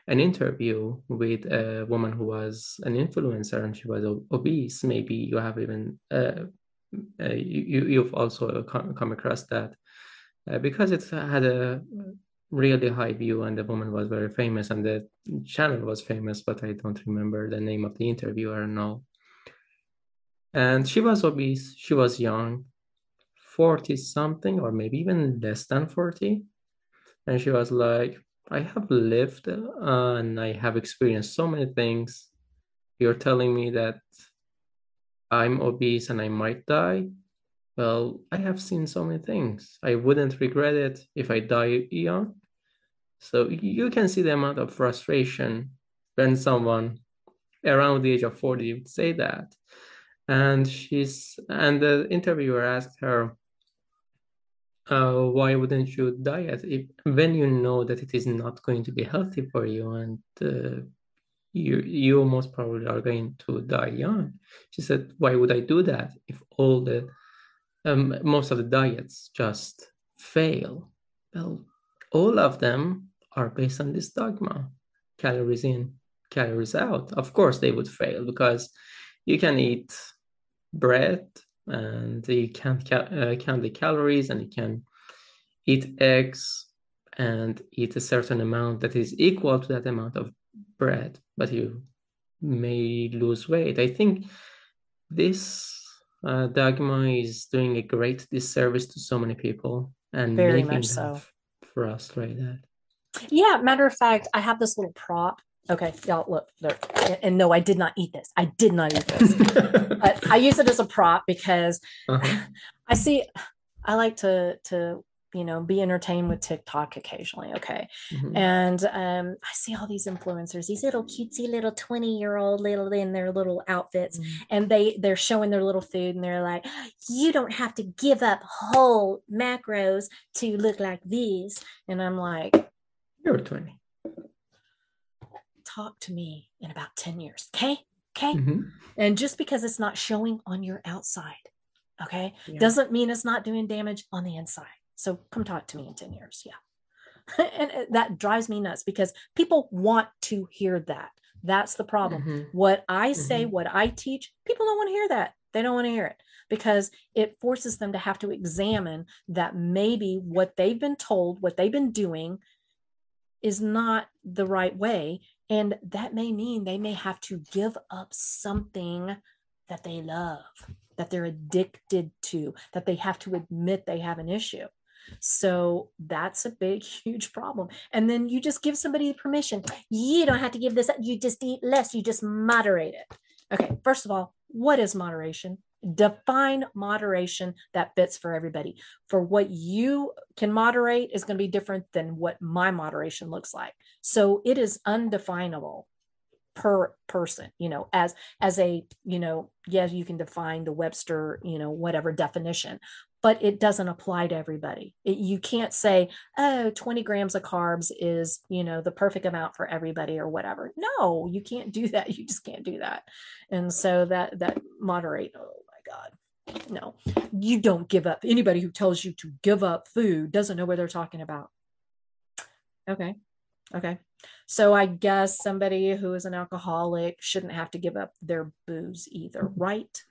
an interview with a woman who was an influencer, and she was obese. Maybe you have even uh, uh you you've also come, across that uh, because it had a really high view, and the woman was very famous, and the channel was famous, but I don't remember the name of the interviewer all and she was obese. She was young 40 something or maybe even less than 40 and she was like i have lived uh, and i have experienced so many things. You're telling me that i'm obese and i might die? Well i have seen so many things. I wouldn't regret it if i die young. So you can see the amount of frustration when someone around the age of 40 would say that and she's and the interviewer asked her uh, why wouldn't you diet if, when you know that it is not going to be healthy for you and uh, you you most probably are going to die young? She said why would i do that if all the um, most of the diets just fail? Well all of them are based on this dogma. Calories in calories out. Of course they would fail because you can eat bread and you can uh, count the calories and you can eat eggs and eat a certain amount that is equal to that amount of bread but you may lose weight. I think this uh, dogma is doing a great disservice to so many people and very much so. for us, frustrated yeah matter of fact i have this little prop Okay, y'all look, look, and no, I did not eat this. I did not eat this. but I use it as a prop because uh-huh. I see. I like to to you know be entertained with TikTok occasionally. Okay, mm-hmm. and um, I see all these influencers, these little cutesy little twenty year old little in their little outfits, mm-hmm. and they they're showing their little food, and they're like, "You don't have to give up whole macros to look like these," and I'm like, "You're twenty talk to me in about 10 years. Okay. Okay. Mm-hmm. And just because it's not showing on your outside, okay, yeah. doesn't mean it's not doing damage on the inside. So come talk to me in 10 years. Yeah. and that drives me nuts because people want to hear that. That's the problem. Mm-hmm. What I say, mm-hmm. what I teach, people don't want to hear that. They don't want to hear it because it forces them to have to examine that maybe what they've been told, what they've been doing is not the right way And that may mean they may have to give up something that they love, that they're addicted to, that they have to admit they have an issue. So that's a big, huge problem. And then you just give somebody permission. You don't have to give this up. You just eat less. You just moderate it. Okay. First of all, what is moderation? Define moderation that fits for everybody. For what you can moderate is going to be different than what my moderation looks like. So it is undefinable per person you know as as a you know yes you can define the webster you know whatever definition but it doesn't apply to everybody it, you can't say oh 20 grams of carbs is you know the perfect amount for everybody or whatever no you can't do that you just can't do that and so that that moderate god no you don't give up anybody who tells you to give up food doesn't know what they're talking about okay okay so I guess somebody who is an alcoholic shouldn't have to give up their booze either, right?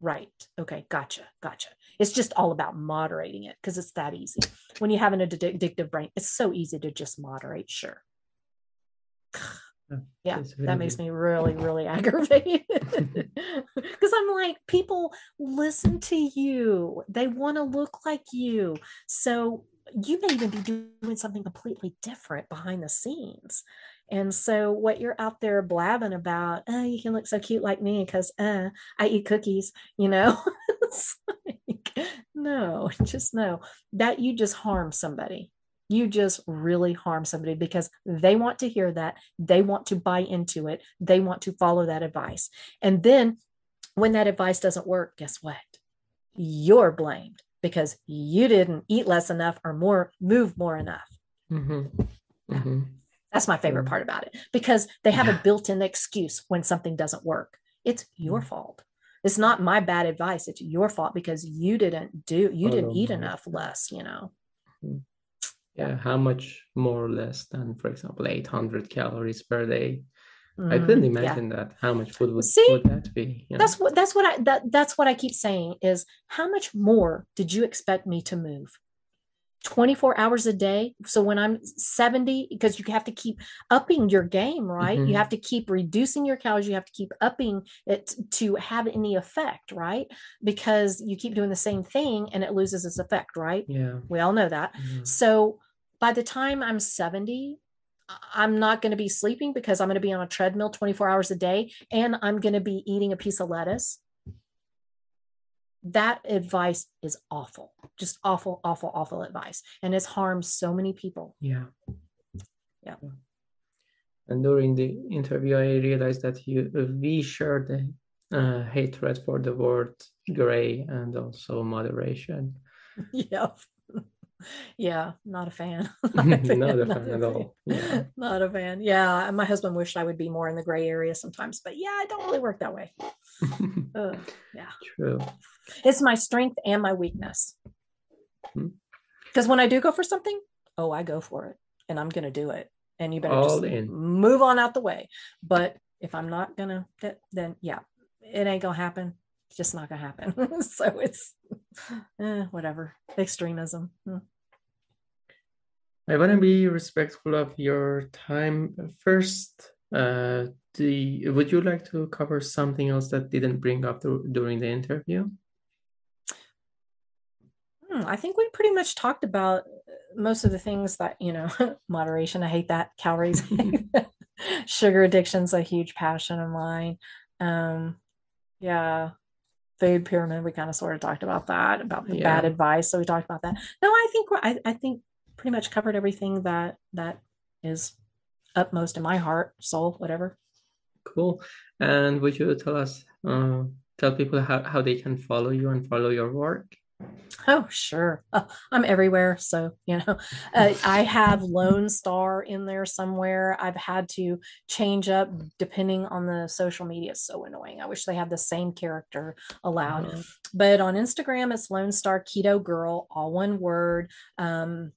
Right. Okay. Gotcha. Gotcha. It's just all about moderating it because it's that easy. When you have an addictive brain, it's so easy to just moderate. Sure. Yeah, that makes me really, really aggravated because I'm like, people listen to you, they want to look like you. So you may even be doing something completely different behind the scenes. And so, what you're out there blabbing about, oh, you can look so cute like me because uh, I eat cookies, you know? like, no, just know that you just harm somebody. You just really harm somebody because they want to hear that. They want to buy into it. They want to follow that advice. And then, when that advice doesn't work, guess what? You're blamed because you didn't eat less enough or more move more enough mm-hmm. Mm-hmm. that's my favorite part about it because they have yeah. a built-in excuse when something doesn't work it's your mm-hmm. fault it's not my bad advice it's your fault because you didn't do you didn't eat enough less you know mm-hmm. Yeah how much more or less than for example 800 calories per day I mm, couldn't imagine yeah. that. How much food would, See, would that be? Know? That's what that's what I that that's what I keep saying is how much more did you expect me to move? 24 hours a day. So when I'm 70, because you have to keep upping your game, right? Mm-hmm. You have to keep reducing your calories. You have to keep upping it to have any effect, right? Because you keep doing the same thing and it loses its effect, right? Yeah. We all know that. Mm-hmm. So by the time I'm 70, I'm not going to be sleeping because I'm going to be on a treadmill 24 hours a day and I'm going to be eating a piece of lettuce. That advice is awful, just awful, awful, awful advice. And it's harmed so many people. Yeah. Yeah. And during the interview, I realized that you we shared the uh, hatred for the word gray and also moderation. Yeah yeah, not a fan. not, a fan, not a fan at all. Yeah. Not a fan. Yeah, my husband wished I would be more in the gray area sometimes, but yeah, I don't really work that way. uh, yeah, true. It's my strength and my weakness. Because hmm. when I do go for something, oh, I go for it, and I'm gonna do it, and you better all just in. move on out the way. But if I'm not gonna, then yeah, it ain't gonna happen. Just not gonna happen. so it's eh, whatever extremism. Hmm. I want to be respectful of your time. First, uh, you, would you like to cover something else that didn't bring up the, during the interview? Hmm, I think we pretty much talked about most of the things that you know. moderation. I hate that. Calories. Sugar addiction's a huge passion of mine. Um, yeah, food pyramid. We kind of sort of talked about that about the yeah. bad advice. So we talked about that. No, I think I, I think pretty much covered everything that that is upmost in my heart, soul, whatever. Cool. And would you tell us, uh, tell people how, how they can follow you and follow your work? Oh, sure. Uh, I'm everywhere. So, you know, uh, I have Lone Star in there somewhere. I've had to change up depending on the social media. It's so annoying. I wish they had the same character allowed. Uh-huh. But on Instagram, it's Lone Star Keto Girl, all one word. Um,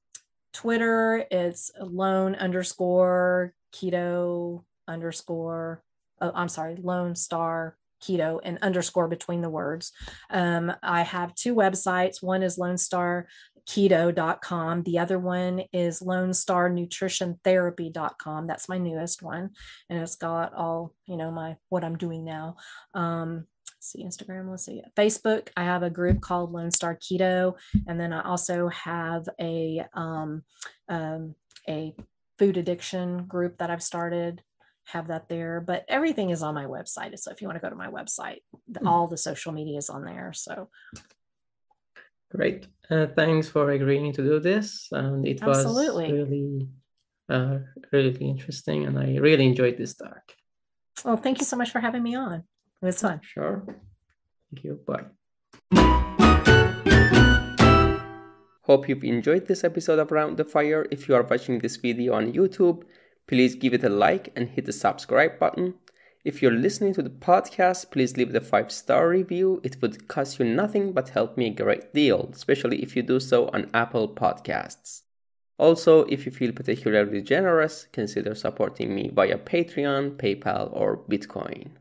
Twitter, it's lone underscore keto underscore. Oh, I'm sorry, Lone Star keto and underscore between the words. Um, I have two websites. One is Lone Star keto.com. The other one is Lone Star Nutrition Therapy.com. That's my newest one. And it's got all, you know, my what I'm doing now. Um, see Instagram, let's see. Facebook, I have a group called Lone Star Keto. And then I also have a um, um, a food addiction group that I've started have that there but everything is on my website so if you want to go to my website mm-hmm. all the social media is on there so Great. Uh, thanks for agreeing to do this. And it Absolutely. was really, uh, really interesting. And I really enjoyed this talk. Well, thank you so much for having me on. It was fun. Sure. Thank you. Bye. Hope you've enjoyed this episode of Round the Fire. If you are watching this video on YouTube, please give it a like and hit the subscribe button. If you're listening to the podcast, please leave the five star review. It would cost you nothing but help me a great deal, especially if you do so on Apple Podcasts. Also, if you feel particularly generous, consider supporting me via Patreon, PayPal, or Bitcoin.